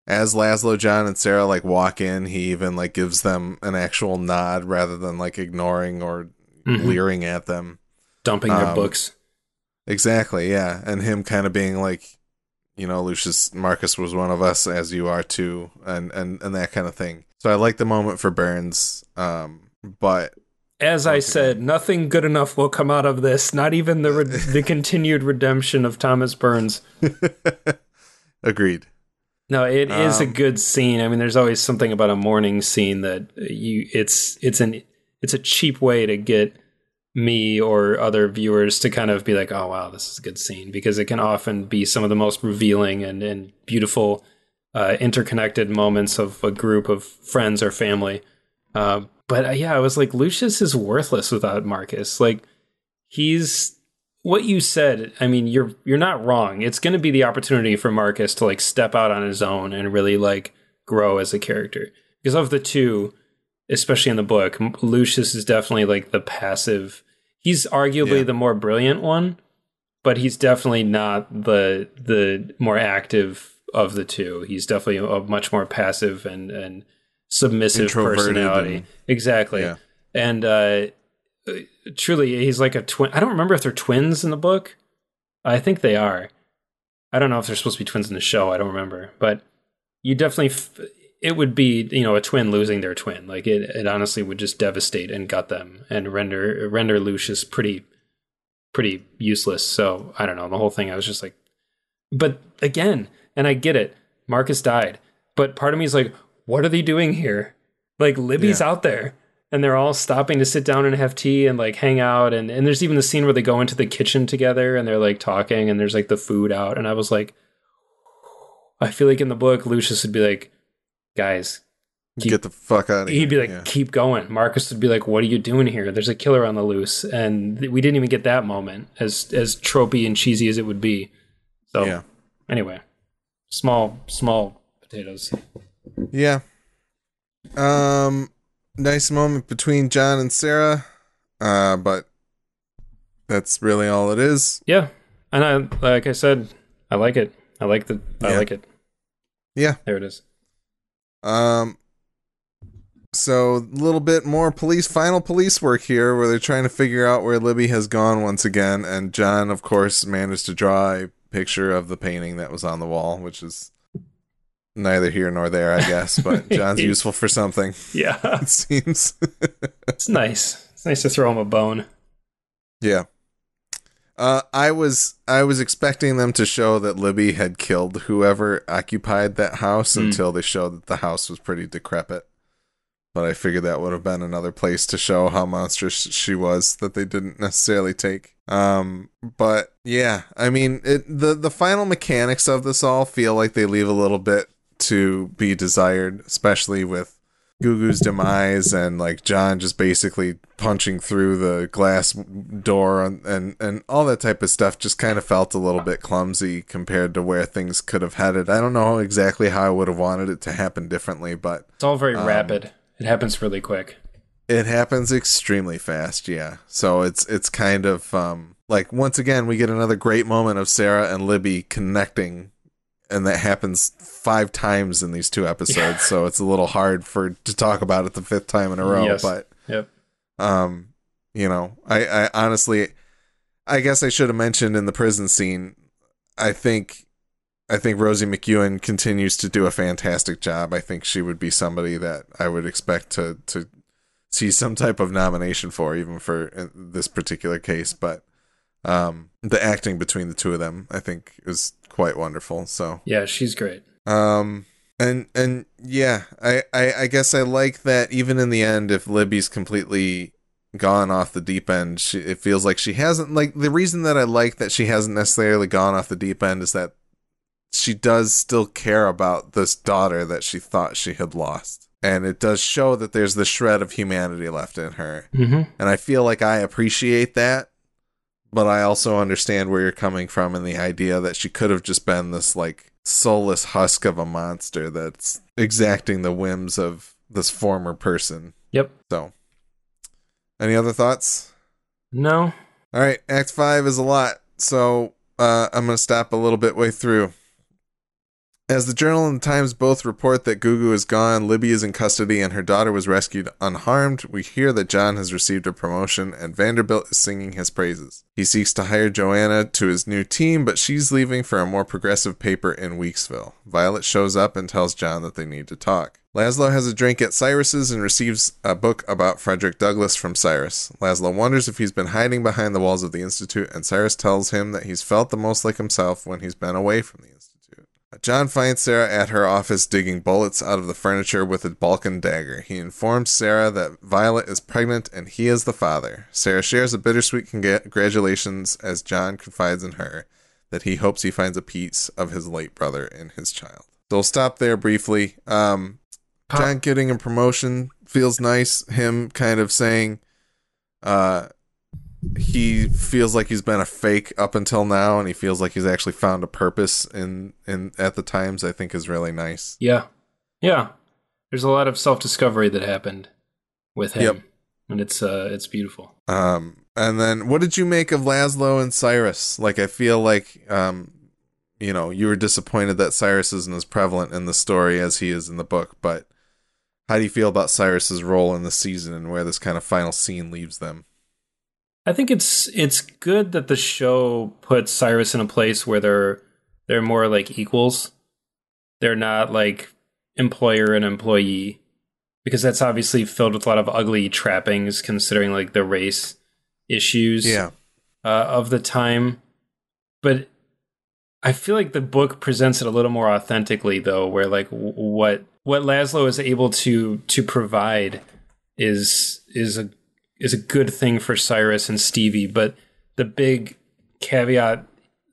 As Laszlo, John, and Sarah like walk in, he even like gives them an actual nod rather than like ignoring or Mhm. leering at them. Dumping their Um, books. Exactly, yeah. And him kind of being like, you know, Lucius Marcus was one of us as you are too, and and and that kind of thing. So I like the moment for Byrnes. Um, but As I said, nothing good enough will come out of this. Not even the re- the continued redemption of Thomas Byrnes. agreed. No, it is a Um, good scene. I mean, there's always something about a morning scene that you it's it's an it's a cheap way to get me or other viewers to kind of be like, "Oh wow, this is a good scene," because it can often be some of the most revealing and and beautiful uh, interconnected moments of a group of friends or family. Uh, but uh, yeah, I was like, Lucius is worthless without Marcus. Like he's what you said. I mean, you're you're not wrong. It's going to be the opportunity for Marcus to like step out on his own and really like grow as a character. Because of the two, especially in the book, Lucius is definitely like the passive. He's arguably Yeah. the more brilliant one, but he's definitely not the the more active of the two. He's definitely a much more passive and and submissive personality. and- exactly. Yeah. And uh truly he's like a twin i don't remember if they're twins in the book i think they are i don't know if they're supposed to be twins in the show i don't remember but you definitely f- it would be you know a twin losing their twin. Like it, it honestly would just devastate and gut them and render render lucius pretty pretty useless. So i don't know. The whole thing i was just like but again and i get it. Marcus died. But part of me is like what are they doing here? Like libby's Yeah. out there and they're all stopping to sit down and have tea and like hang out. And, and there's even the scene where they go into the kitchen together and they're like talking and there's like the food out. And i was like i feel like in the book lucius would be like guys Keep- Get the fuck out of here. he'd be like Yeah. keep going marcus would be like what are you doing here there's a killer on the loose and we didn't even get that moment as as tropey and cheesy as it would be so yeah. anyway small small potatoes Yeah. Um, nice moment between John and Sarah. Uh, but that's really all it is. yeah and i like i said i like it i like the i Yeah. like it Yeah. there it is Um, so a little bit more police, final police work here, where they're trying to figure out where Libby has gone once again, and John, of course, managed to draw a picture of the painting that was on the wall, which is neither here nor there, I guess. But John's useful for something, yeah it seems. it's nice it's nice to throw him a bone Yeah. Uh, I was I was expecting them to show that Libby had killed whoever occupied that house Hmm. until they showed that the house was pretty decrepit. But I figured that would have been another place to show how monstrous she was that they didn't necessarily take. Um, but yeah, I mean, it, the the final mechanics of this all feel like they leave a little bit to be desired, especially with Goo Goo's demise and like John just basically punching through the glass door and, and and all that type of stuff just kind of felt a little bit clumsy compared to where things could have headed. I don't know exactly how I would have wanted it to happen differently, but It's all very rapid. It happens really quick. it happens extremely fast, yeah. So it's it's kind of um like once again we get another great moment of Sarah and Libby connecting and that happens five times in these two episodes, so it's a little hard for to talk about it the fifth time in a row, Yes. but Yep. um you know, I I honestly I guess I should have mentioned in the prison scene I think I think Rosy McEwen continues to do a fantastic job. I think she would be somebody that I would expect to to see some type of nomination for, even for uh, this particular case. But um, the acting between the two of them, I think, is quite wonderful. So, Yeah, she's great. um, and and yeah, I, I I guess I like that. Even in the end, if Libby's completely gone off the deep end, she, it feels like she hasn't. Like the reason that I like that she hasn't necessarily gone off the deep end is that she does still care about this daughter that she thought she had lost. And it does show that there's the shred of humanity left in her. Mm-hmm. And I feel like I appreciate that, but I also understand where you're coming from and the idea that she could have just been this like soulless husk of a monster that's exacting the whims of this former person. Yep. So, any other thoughts? No. All right, Act 5 is a lot. So, uh, I'm going to stop a little bit way through. As the Journal and the Times both report that Goo Goo is gone, Libby is in custody, and her daughter was rescued unharmed, we hear that John has received a promotion and Vanderbilt is singing his praises. He seeks to hire Joanna to his new team, but she's leaving for a more progressive paper in Weeksville. Violet shows up and tells John that they need to talk. Laszlo has a drink at Cyrus's and receives a book about Frederick Douglass from Cyrus. Laszlo wonders if he's been hiding behind the walls of the Institute, and Cyrus tells him that he's felt the most like himself when he's been away from the Institute. John finds Sarah at her office digging bullets out of the furniture with a Balkan dagger. He informs Sarah that Violet is pregnant and he is the father. Sarah shares a bittersweet congratulations as John confides in her that he hopes he finds a piece of his late brother in his child. So we'll stop there briefly. Um, John getting a promotion feels nice. Him kind of saying, uh, he feels like he's been a fake up until now, and he feels like he's actually found a purpose in in at the times. I think is really nice. Yeah. Yeah. There's a lot of self discovery that happened with him. Yep. And it's uh it's beautiful. Um, and then what did you make of Laszlo and Cyrus? Like, I feel like, um, you know, you were disappointed that Cyrus isn't as prevalent in the story as he is in the book, but how do you feel about Cyrus's role in the season and where this kind of final scene leaves them? I think it's it's good that the show puts Cyrus in a place where they're they're more like equals. They're not like employer and employee because that's obviously filled with a lot of ugly trappings considering like the race issues Yeah. uh, of the time. But I feel like the book presents it a little more authentically, though, where like what what Laszlo is able to to provide is is a is a good thing for Cyrus and Stevie. But the big caveat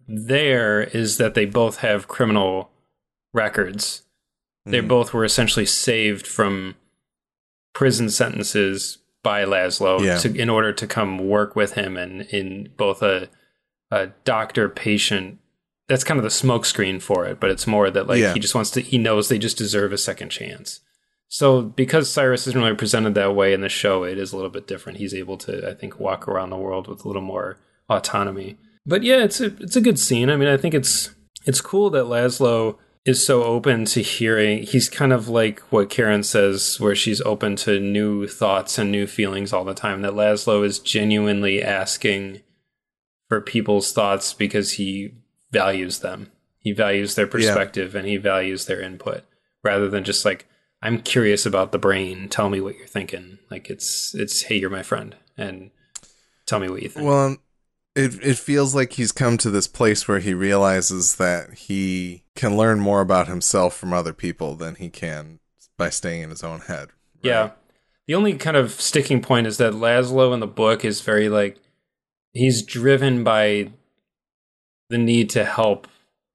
there is that they both have criminal records. They Mhm. both were essentially saved from prison sentences by Laszlo Yeah. to, in order to come work with him and in both a, a doctor patient. That's kind of the smokescreen for it, but it's more that like Yeah. he just wants to. He knows they just deserve a second chance. So because Cyrus isn't really presented that way in the show, it is a little bit different. He's able to, I think, walk around the world with a little more autonomy. But yeah, it's a it's a good scene. I mean, I think it's it's cool that Laszlo is so open to hearing. He's kind of like what Karen says, where she's open to new thoughts and new feelings all the time. That Laszlo is genuinely asking for people's thoughts because he values them. He values their perspective and he values their input rather than just like I'm curious about the brain. Tell me what you're thinking. Like it's it's hey, you're my friend and tell me what you think. Well, um, it it feels like he's come to this place where he realizes that he can learn more about himself from other people than he can by staying in his own head. right? Yeah. The only kind of sticking point is that Laszlo in the book is very like he's driven by the need to help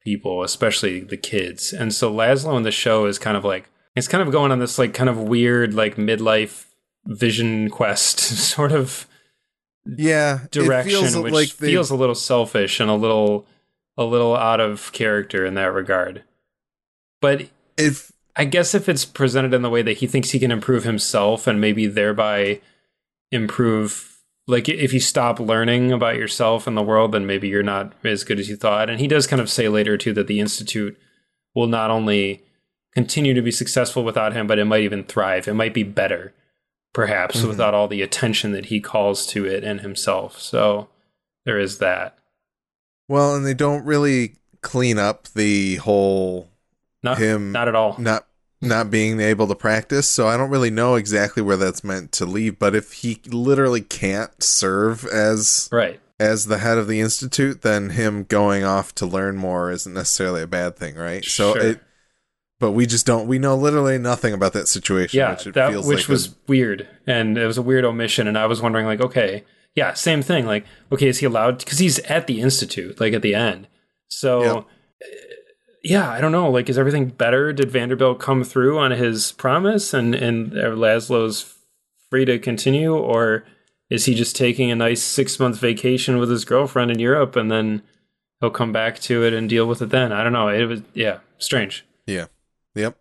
people, especially the kids. And so Laszlo in the show is kind of like it's kind of going on this like kind of weird like midlife vision quest sort of yeah direction, feels which like they- feels a little selfish and a little a little out of character in that regard. But if I guess if it's presented in the way that he thinks he can improve himself and maybe thereby improve like if you stop learning about yourself and the world then maybe you're not as good as you thought and he does kind of say later too that the institute will not only continue to be successful without him but it might even thrive. It might be better perhaps Mhm. without all the attention that he calls to it and himself. So there is that. Well and they don't really clean up the whole not him not at all. not not being able to practice. So i don't really know exactly where that's meant to leave but if he literally can't serve as right. as the head of the institute then him going off to learn more isn't necessarily a bad thing right? So Sure. it but we just don't we know literally nothing about that situation yeah which it that feels which like was a- weird. And it was a weird omission. And i was wondering like okay yeah same thing. Like okay is he allowed because he's at the institute like at the end. So Yep. uh, yeah i don't know. Like is everything better? Did vanderbilt come through on his promise and and laszlo's free to continue? Or is he just taking a nice six month vacation with his girlfriend in europe and then he'll come back to it and deal with it then? I don't know. It was yeah strange. Yeah. Yep.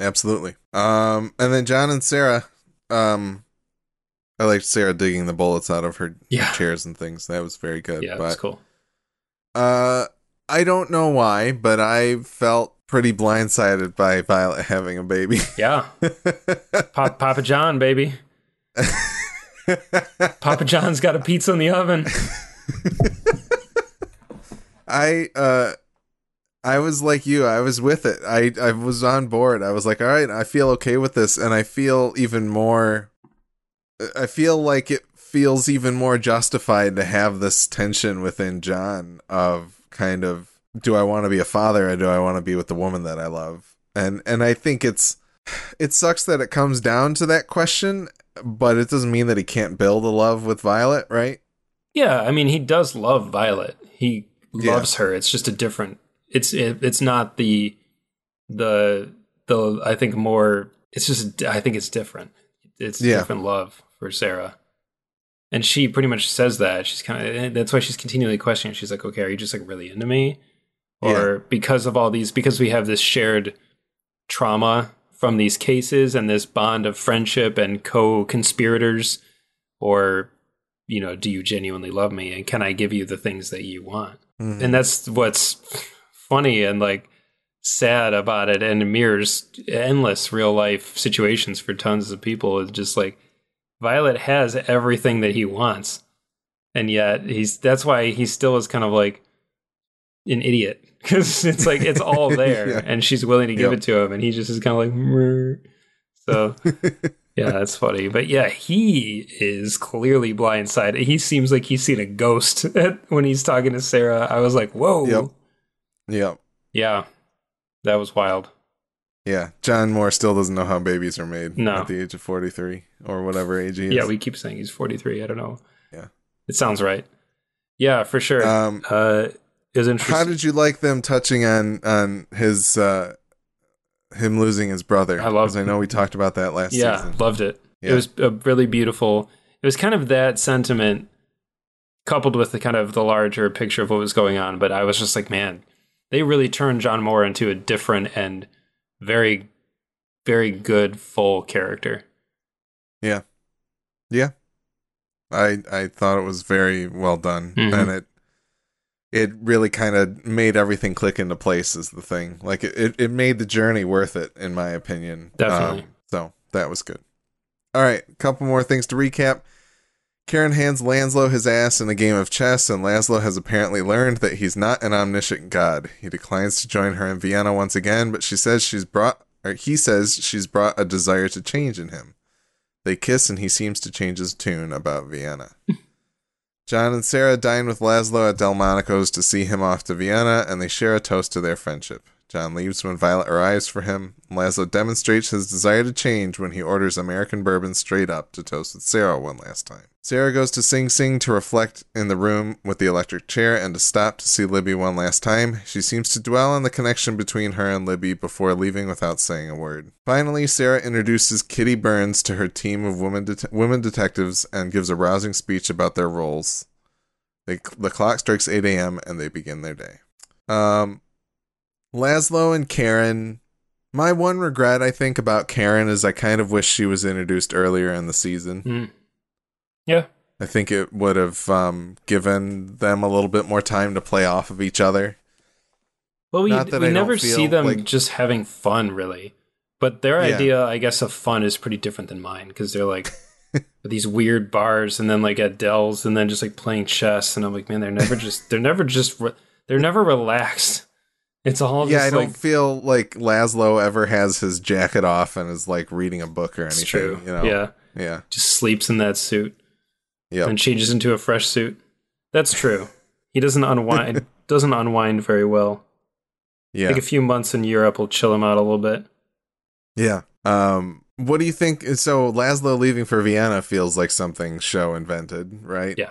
Absolutely. Um and then John and Sarah um I liked Sarah digging the bullets out of her Yeah. chairs and things. That was very good. yeah but that's cool uh I don't know why, but I felt pretty blindsided by Violet having a baby. yeah Pop, Papa John, baby. Papa John's got a pizza in the oven. I uh I was like you. I was with it. I I was on board. I was like, "All right, I feel okay with this." And I feel even more I feel like it feels even more justified to have this tension within John of kind of do I want to be a father or do I want to be with the woman that I love? And and I think it's it sucks that it comes down to that question, but it doesn't mean that he can't build a love with Violet, right? Yeah, I mean, he does love Violet. He Yeah. loves her. It's just a different. It's it, it's not the the the. I think more. It's just. I think it's different. It's Yeah. different love for Sarah, and she pretty much says that. She's kind of. That's why she's continually questioning. She's like, "Okay, are you just like really into me, or because of all these? Because we have this shared trauma from these cases and this bond of friendship and co-conspirators, or." you know, do you genuinely love me and can I give you the things that you want? Mhm. And that's what's funny and like sad about it and mirrors endless real life situations for tons of people. It's just like Violet has everything that he wants. And yet he's that's why he still is kind of like an idiot because it's like it's all there Yeah. and she's willing to give Yep. it to him and he just is kind of like "Meh." so yeah, that's funny. But yeah, he is clearly blindsided. He seems like he's seen a ghost when he's talking to Sarah. I was like, whoa. Yep. Yep. Yeah, that was wild. Yeah, John Moore still doesn't know how babies are made No. at the age of 43 or whatever age he is. Yeah, we keep saying he's 43. I don't know. Yeah. It sounds right. Yeah, for sure. um uh, was interesting. how did you like them touching on on his uh him losing his brother? I love- I know we talked about that last yeah, season. loved it. Yeah. It was a really beautiful. It was kind of that sentiment coupled with the kind of the larger picture of what was going on. But I was just like, man, they really turned John Moore into a different and very, very good full character. Yeah, yeah. I I thought it was very well done Mhm. and it it really kind of made everything click into place is the thing. Like it, it, it made the journey worth it in my opinion. Definitely. Um, so that was good. All right, a couple more things to recap. Karen hands Laszlo his ass in a game of chess, and Laszlo has apparently learned that he's not an omniscient god. He declines to join her in Vienna once again, but she says she's brought, or he says she's brought a desire to change in him. They kiss, and he seems to change his tune about Vienna. John and Sarah dine with Laszlo at Delmonico's to see him off to Vienna, and they share a toast to their friendship. John leaves when Violet arrives for him. Laszlo demonstrates his desire to change when he orders American bourbon straight up to toast with Sarah one last time. Sarah goes to Sing Sing to reflect in the room with the electric chair and to stop to see Libby one last time. She seems to dwell on the connection between her and Libby before leaving without saying a word. Finally, Sarah introduces Kitty Burns to her team of women, women detectives and gives a rousing speech about their roles. They, the clock strikes 8 a.m. and they begin their day. Um, Laszlo and Karen. My one regret, I think, about Karen is I kind of wish she was introduced earlier in the season. Mm. Yeah. I think it would have um, given them a little bit more time to play off of each other. Well, we, we never see them like- just having fun, really. But their Yeah. idea, I guess, of fun is pretty different than mine because they're like these weird bars and then like at Dell's and then just like playing chess. And I'm like, man, they're never just, they're never just, re- they're never relaxed. It's all yeah, I don't like, feel like Laszlo ever has his jacket off and is like reading a book or anything. You know? Yeah. Yeah. Just sleeps in that suit Yep. and changes into a fresh suit. That's true. He doesn't unwind, doesn't unwind very well. Yeah. Like a few months in Europe will chill him out a little bit. Yeah. Um, what do you think? So Laszlo leaving for Vienna feels like something show invented, right? Yeah.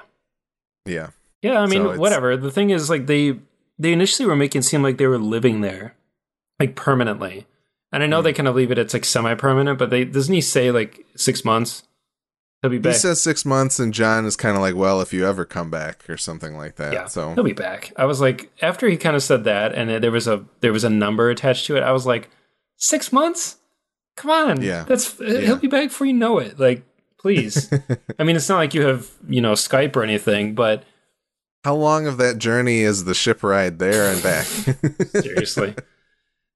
Yeah. Yeah, I mean, So whatever. The thing is, like they they initially were making it seem like they were living there, like permanently. And I know Hmm. they kind of leave it it's like semi-permanent, but they doesn't he say like six months? He'll be back. He says six months, and John is kind of like, "Well, if you ever come back," or something like that. yeah, So he'll be back. I was like, after he kind of said that, and there was a there was a number attached to it. I was like, six months? Come on, Yeah. that's uh, Yeah. he'll be back before you know it. Like, please. I mean, it's not like you have you know Skype or anything, but how long of that journey is the ship ride there and back? Seriously.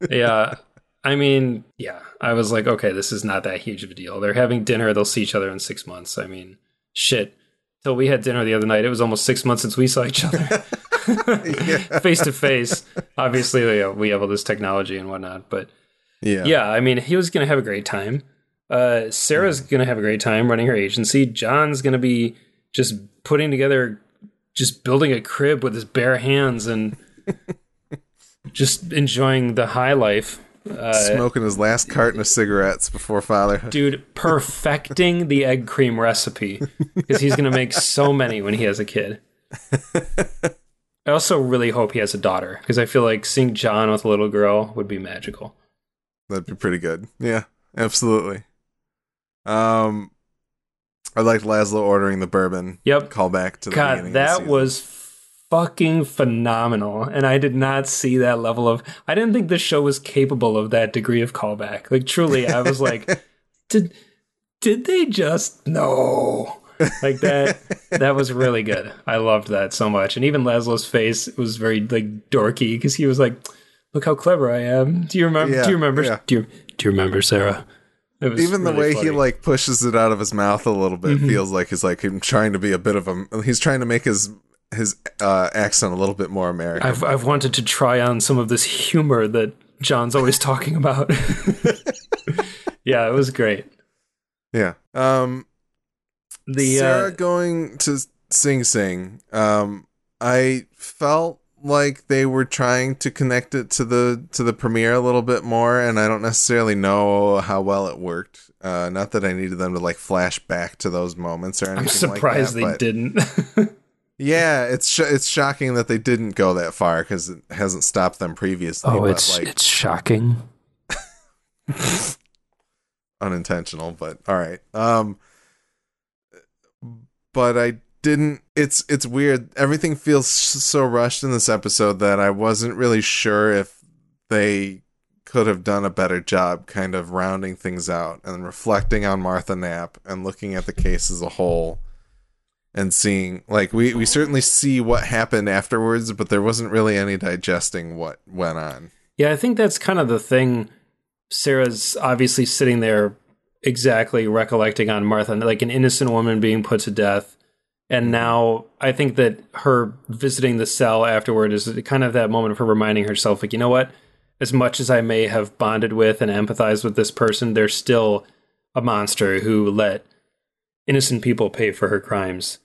yeah. I mean, yeah. I was like, okay, this is not that huge of a deal. They're having dinner. They'll see each other in six months. I mean, shit. Till we had dinner the other night, it was almost six months since we saw each other face to face. Obviously, yeah, we have all this technology and whatnot, but yeah. yeah, I mean, he was going to have a great time. Uh, Sarah's going to have a great time running her agency. John's going to be just putting together, just building a crib with his bare hands and just enjoying the high life. Uh, Smoking his last carton of cigarettes before fatherhood. dude, perfecting the egg cream recipe because he's going to make so many when he has a kid. I also really hope he has a daughter because I feel like seeing John with a little girl would be magical. That'd be pretty good. Yeah, absolutely. Um, I liked Laszlo ordering the bourbon. Yep. Call back to the God, beginning. of the that was fucking phenomenal. And I did not see that level of I didn't think the show was capable of that degree of callback. Like truly, I was like, did did they just no. Like that that was really good. I loved that so much. And even Laszlo's face was very like dorky because he was like, Look how clever I am. Do you remember Yeah, do you remember yeah. do you do you remember Sarah? It was even the really way he like pushes it out of his mouth a little bit Mhm. feels like he's like him trying to be a bit of a he's trying to make his his uh, accent a little bit more American. I've I've wanted to try on some of this humor that John's always talking about. yeah, it was great. yeah. Um, The Sarah uh, going to Sing Sing. Um, I felt like they were trying to connect it to the to the premiere a little bit more, and I don't necessarily know how well it worked. Uh, not that I needed them to like flash back to those moments or anything. I'm like surprised that, they didn't. Yeah, it's sh- it's shocking that they didn't go that far because it hasn't stopped them previously. oh, it's like it's shocking. unintentional, but all right. Um, but I didn't. It's it's weird. Everything feels so rushed in this episode that I wasn't really sure if they could have done a better job, kind of rounding things out and reflecting on Martha Knapp and looking at the case as a whole. And seeing, like, we, we certainly see what happened afterwards, but there wasn't really any digesting what went on. Yeah, I think that's kind of the thing. Sarah's obviously sitting there exactly recollecting on Martha, like an innocent woman being put to death. And now I think that her visiting the cell afterward is kind of that moment of her reminding herself, like, you know what? As much as I may have bonded with and empathized with this person, there's still a monster who let innocent people pay for her crimes.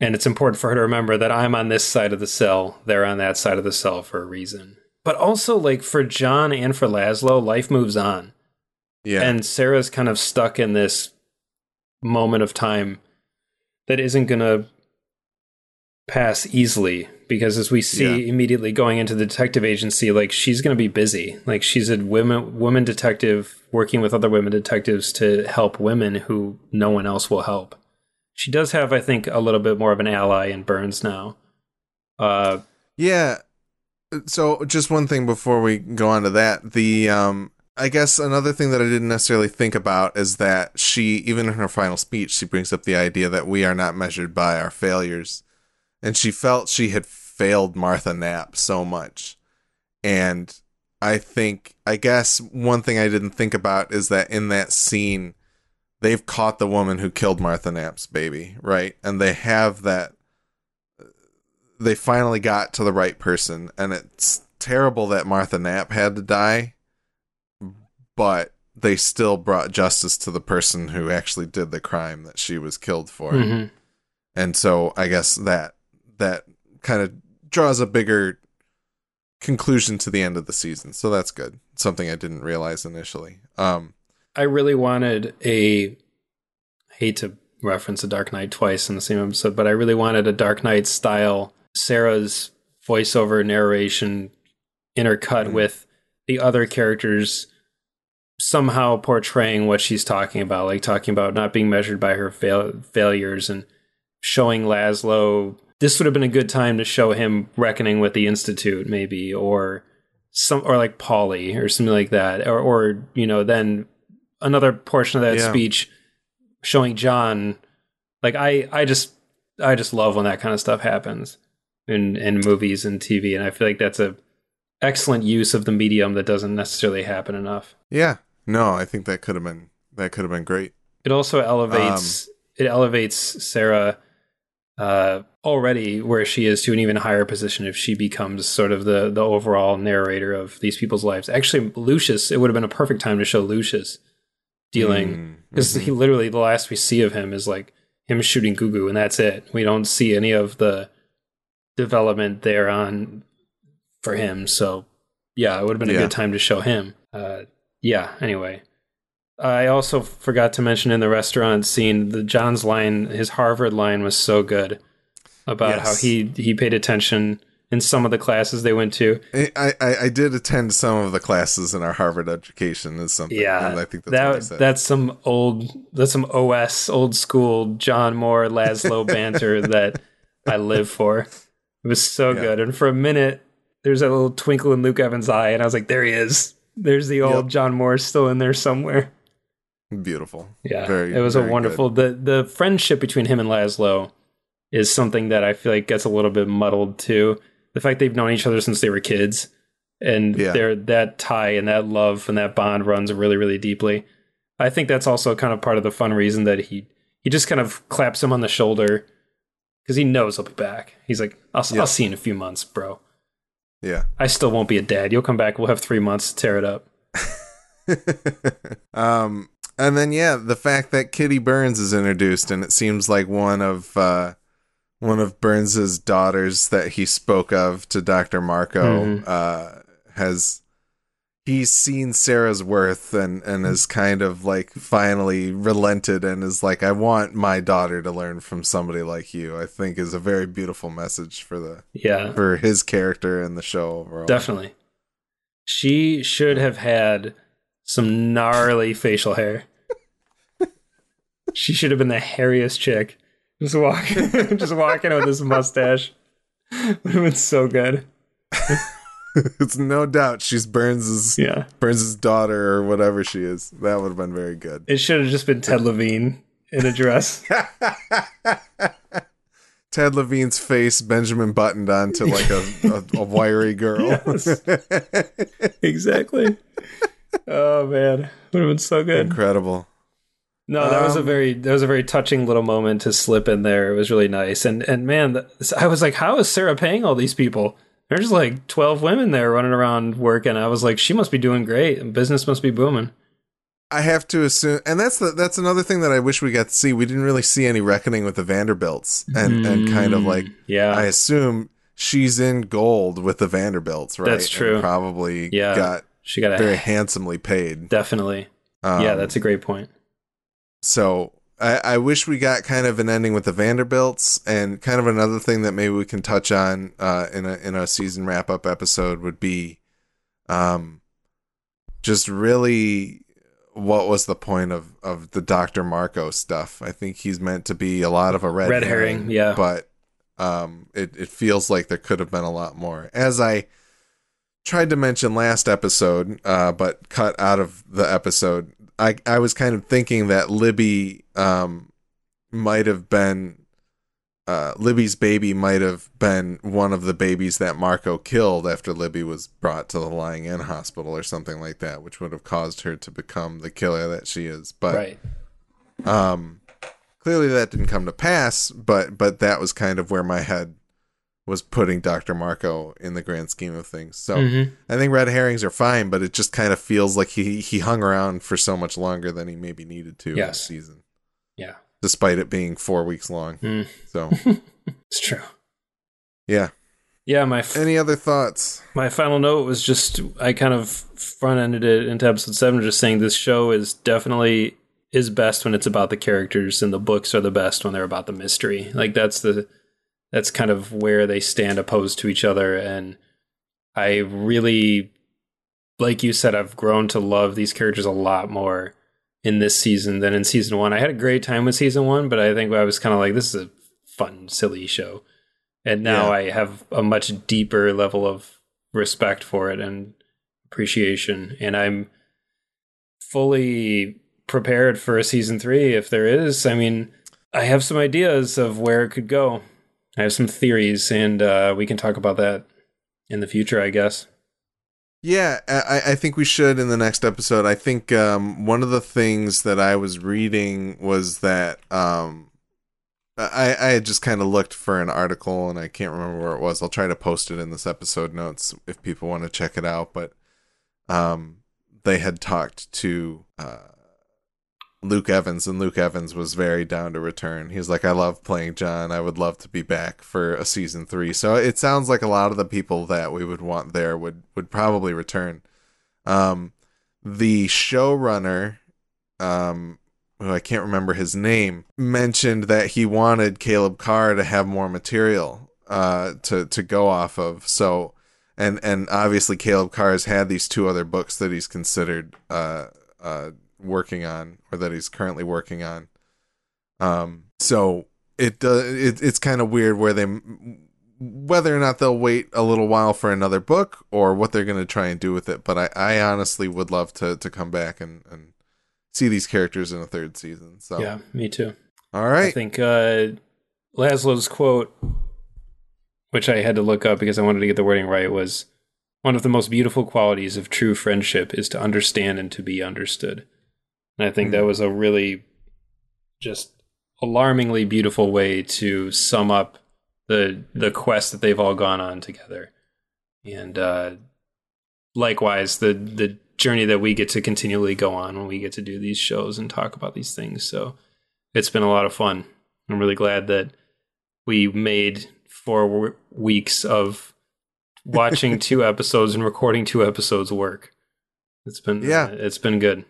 And it's important for her to remember that I'm on this side of the cell, they're on that side of the cell for a reason. But also, like for John and for Laszlo, life moves on. Yeah. And Sara's kind of stuck in this moment of time that isn't going to pass easily because as we see Yeah. immediately going into the detective agency like she's going to be busy like she's a women woman detective working with other women detectives to help women who no one else will help she does have i think a little bit more of an ally in Byrnes now uh Yeah. So just one thing before we go on to that, the um I guess another thing that I didn't necessarily think about is that she even in her final speech she brings up the idea that we are not measured by our failures. And she felt she had failed Martha Knapp so much. And I think I guess one thing I didn't think about is that in that scene they've caught the woman who killed Martha Knapp's baby, right? And they have that they finally got to the right person and it's terrible that Martha Knapp had to die but they still brought justice to the person who actually did the crime that she was killed for mhm. and so I guess that that kind of draws a bigger conclusion to the end of the season so that's good something I didn't realize initially um I really wanted a I hate to reference a Dark Knight twice in the same episode, but I really wanted a Dark Knight style Sara's voiceover narration intercut Mhm. with the other characters somehow portraying what she's talking about, like talking about not being measured by her fail- failures and showing Laszlo. This would have been a good time to show him reckoning with the institute, maybe, or some, or like Polly, or something like that, or, or you know, then another portion of that Yeah. speech showing John. Like I, I just, I just love when that kind of stuff happens in in movies and TV, and I feel like that's a excellent use of the medium that doesn't necessarily happen enough. yeah no I think that could have been that could have been great It also elevates um, it elevates Sara uh, already where she is to an even higher position if she becomes sort of the the overall narrator of these people's lives. Actually, Lucius, it would have been a perfect time to show Lucius dealing Mm, because he literally the last we see of him is like him shooting Goo Goo, and that's it. We don't see any of the development there on for him. So yeah, it would have been a Yeah. good time to show him. Uh, yeah. Anyway, I also forgot to mention in the restaurant scene the John's line, his Harvard line was so good about how he he paid attention in some of the classes they went to. I, I I did attend some of the classes in our Harvard education is something. Yeah, I think that's that that's some old that's some OS old school John Moore Laszlo banter that I live for. It was so Yeah. good, and for a minute there's a little twinkle in Luke Evans' eye, and I was like, there he is. There's the old Yep. John Moore still in there somewhere. Beautiful. Yeah, very. it was a wonderful. The the friendship between him and Laszlo is something that I feel like gets a little bit muddled too. The fact they've known each other since they were kids, and Yeah. their that tie and that love and that bond runs really really deeply. I think that's also kind of part of the fun reason that he he just kind of claps him on the shoulder because he knows he'll be back. He's like, I'll, Yeah. I'll see you in a few months, bro. Yeah. I still won't be a dad. You'll come back. We'll have three months to tear it up. um, and then yeah, the fact that Kitty Byrnes is introduced, and it seems like one of uh, one of Byrnes's daughters that he spoke of to Doctor Markoe Mhm. uh, has he's seen Sara's worth and and is kind of like finally relented and is like, I want my daughter to learn from somebody like you. I think is a very beautiful message for the Yeah, for his character and the show overall. Definitely. She should have had some gnarly facial hair. she should have been the hairiest chick. Just walking just walking with this mustache. It Would have been so good. it's no doubt she's Byrnes's Yeah. Byrnes' daughter or whatever she is. That would have been very good. It should have just been Ted Levine in a dress. Ted Levine's face, Benjamin buttoned onto like a, a, a wiry girl. Yes. exactly. Oh man. Would have been so good. Incredible. No, that was a Um, very that was a very touching little moment to slip in there. It was really nice, and and man, I was like, how is Sara paying all these people? There's like twelve women there running around working. I was like, she must be doing great, and business must be booming. I have to assume, and that's the that's another thing that I wish we got to see. We didn't really see any reckoning with the Vanderbilts, and and kind of like Mm, yeah, I assume she's in gold with the Vanderbilts, right? That's And true. probably Yeah. got she got very handsomely paid. definitely. Um, yeah, that's a great point. so I, I wish we got kind of an ending with the Vanderbilts, and kind of another thing that maybe we can touch on uh, in a in a season wrap up episode would be, um, just really what was the point of of the Doctor Markoe stuff? I think he's meant to be a lot of a red, Red herring, herring, yeah. but um, it it feels like there could have been a lot more. As I tried to mention last episode, uh, but cut out of the episode. I I was kind of thinking that Libby um might have been uh Libby's baby might have been one of the babies that Markoe killed after Libby was brought to the lying in hospital or something like that, which would have caused her to become the killer that she is. But right. um clearly that didn't come to pass, but but that was kind of where my head was putting Dr. Markoe in the grand scheme of things. So Mhm. I think red herrings are fine, but it just kind of feels like he he hung around for so much longer than he maybe needed to Yes. this season, Yeah. despite it being four weeks long. Mm. So It's true. yeah. Yeah, my f- Any other thoughts? my final note was just I kind of front ended it into episode seven, just saying this show is definitely is best when it's about the characters, and the books are the best when they're about the mystery. Like that's the that's kind of where they stand opposed to each other, and I really, like you said, I've grown to love these characters a lot more in this season than in season one. I had a great time with season one, but I think I was kind of like, this is a fun, silly show. And now Yeah. I have a much deeper level of respect for it and appreciation. And I'm fully prepared for a season three if there is. I mean, I have some ideas of where it could go. I have some theories, and uh, we can talk about that in the future, I guess. Yeah, I, I think we should in the next episode. I think um, one of the things that I was reading was that um, I, I just kind of looked for an article and I can't remember where it was. I'll try to post it in this episode notes if people want to check it out. But um, they had talked to uh, Luke Evans, and Luke Evans was very down to return. He's like, I love playing John. I would love to be back for a season three. So it sounds like a lot of the people that we would want there would would probably return. Um, the showrunner, um, who I can't remember his name, mentioned that he wanted Caleb Carr to have more material uh, to to go off of. So, and and obviously Caleb Carr has had these two other books that he's considered uh, uh, working on, or that he's currently working on. Um, so it uh, it it's kind of weird where they whether or not they'll wait a little while for another book or what they're going to try and do with it. But I, I honestly would love to to come back and and see these characters in a third season. So Yeah, me too. All right. I think uh, Laszlo's quote, which I had to look up because I wanted to get the wording right, was one of the most beautiful qualities of true friendship is to understand and to be understood. And I think that was a really just alarmingly beautiful way to sum up the the quest that they've all gone on together. And uh, likewise, the the journey that we get to continually go on when we get to do these shows and talk about these things. So it's been a lot of fun. I'm really glad that we made four w- weeks of watching two episodes and recording two episodes work. It's been Yeah. it's been good.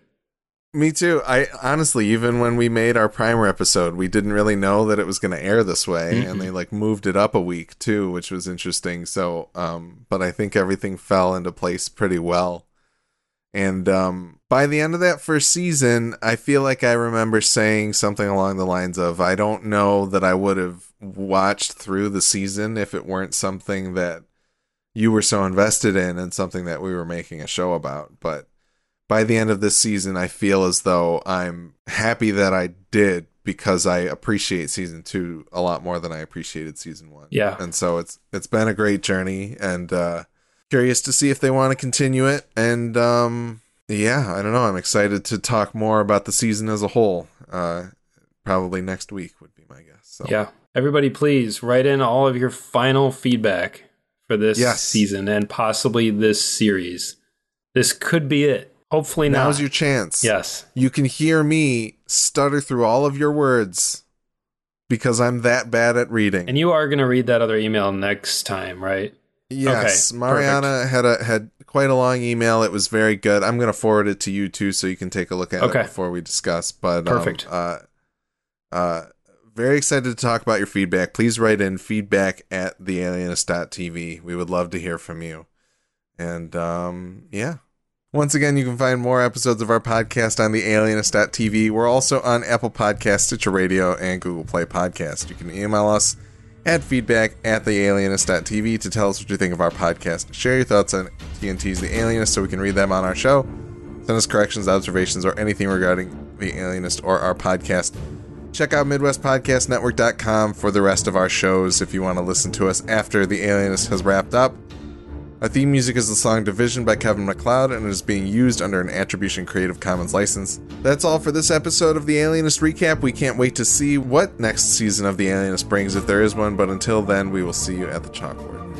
Me too. I honestly, even when we made our primer episode, we didn't really know that it was going to air this way, Mhm. and they like moved it up a week too, which was interesting. So, um, but I think everything fell into place pretty well. And um, by the end of that first season, I feel like I remember saying something along the lines of, "I don't know that I would have watched through the season if it weren't something that you were so invested in and something that we were making a show about." But by the end of this season, I feel as though I'm happy that I did because I appreciate season two a lot more than I appreciated season one. Yeah. and so it's it's been a great journey, and uh, curious to see if they want to continue it. And um, yeah, I don't know. I'm excited to talk more about the season as a whole. Uh, probably next week would be my guess. So Yeah. Everybody please write in all of your final feedback for this Yes. season and possibly this series. This could be it. Hopefully not. now's your chance. yes. You can hear me stutter through all of your words because I'm that bad at reading. And you are going to read that other email next time, right? Yes, Okay, Mariana had a had quite a long email. It was very good. I'm going to forward it to you too, so you can take a look at Okay. it before we discuss. But um, Perfect. uh, Uh, very excited to talk about your feedback. Please write in feedback at thealienist.tv. We would love to hear from you. And um, yeah. Once again, you can find more episodes of our podcast on thealienist.tv. We're also on Apple Podcast, Stitcher Radio, and Google Play Podcast. You can email us at feedback at thealienist.tv to tell us what you think of our podcast. Share your thoughts on TNT's The Alienist so we can read them on our show. Send us corrections, observations, or anything regarding The Alienist or our podcast. Check out MidwestPodcastNetwork.com for the rest of our shows if you want to listen to us after The Alienist has wrapped up. Our theme music is the song Division by Kevin MacLeod and it is being used under an Attribution Creative Commons license. That's all for this episode of The Alienist Recap. We can't wait to see what next season of The Alienist brings if there is one, but until then, we will see you at the chalkboard.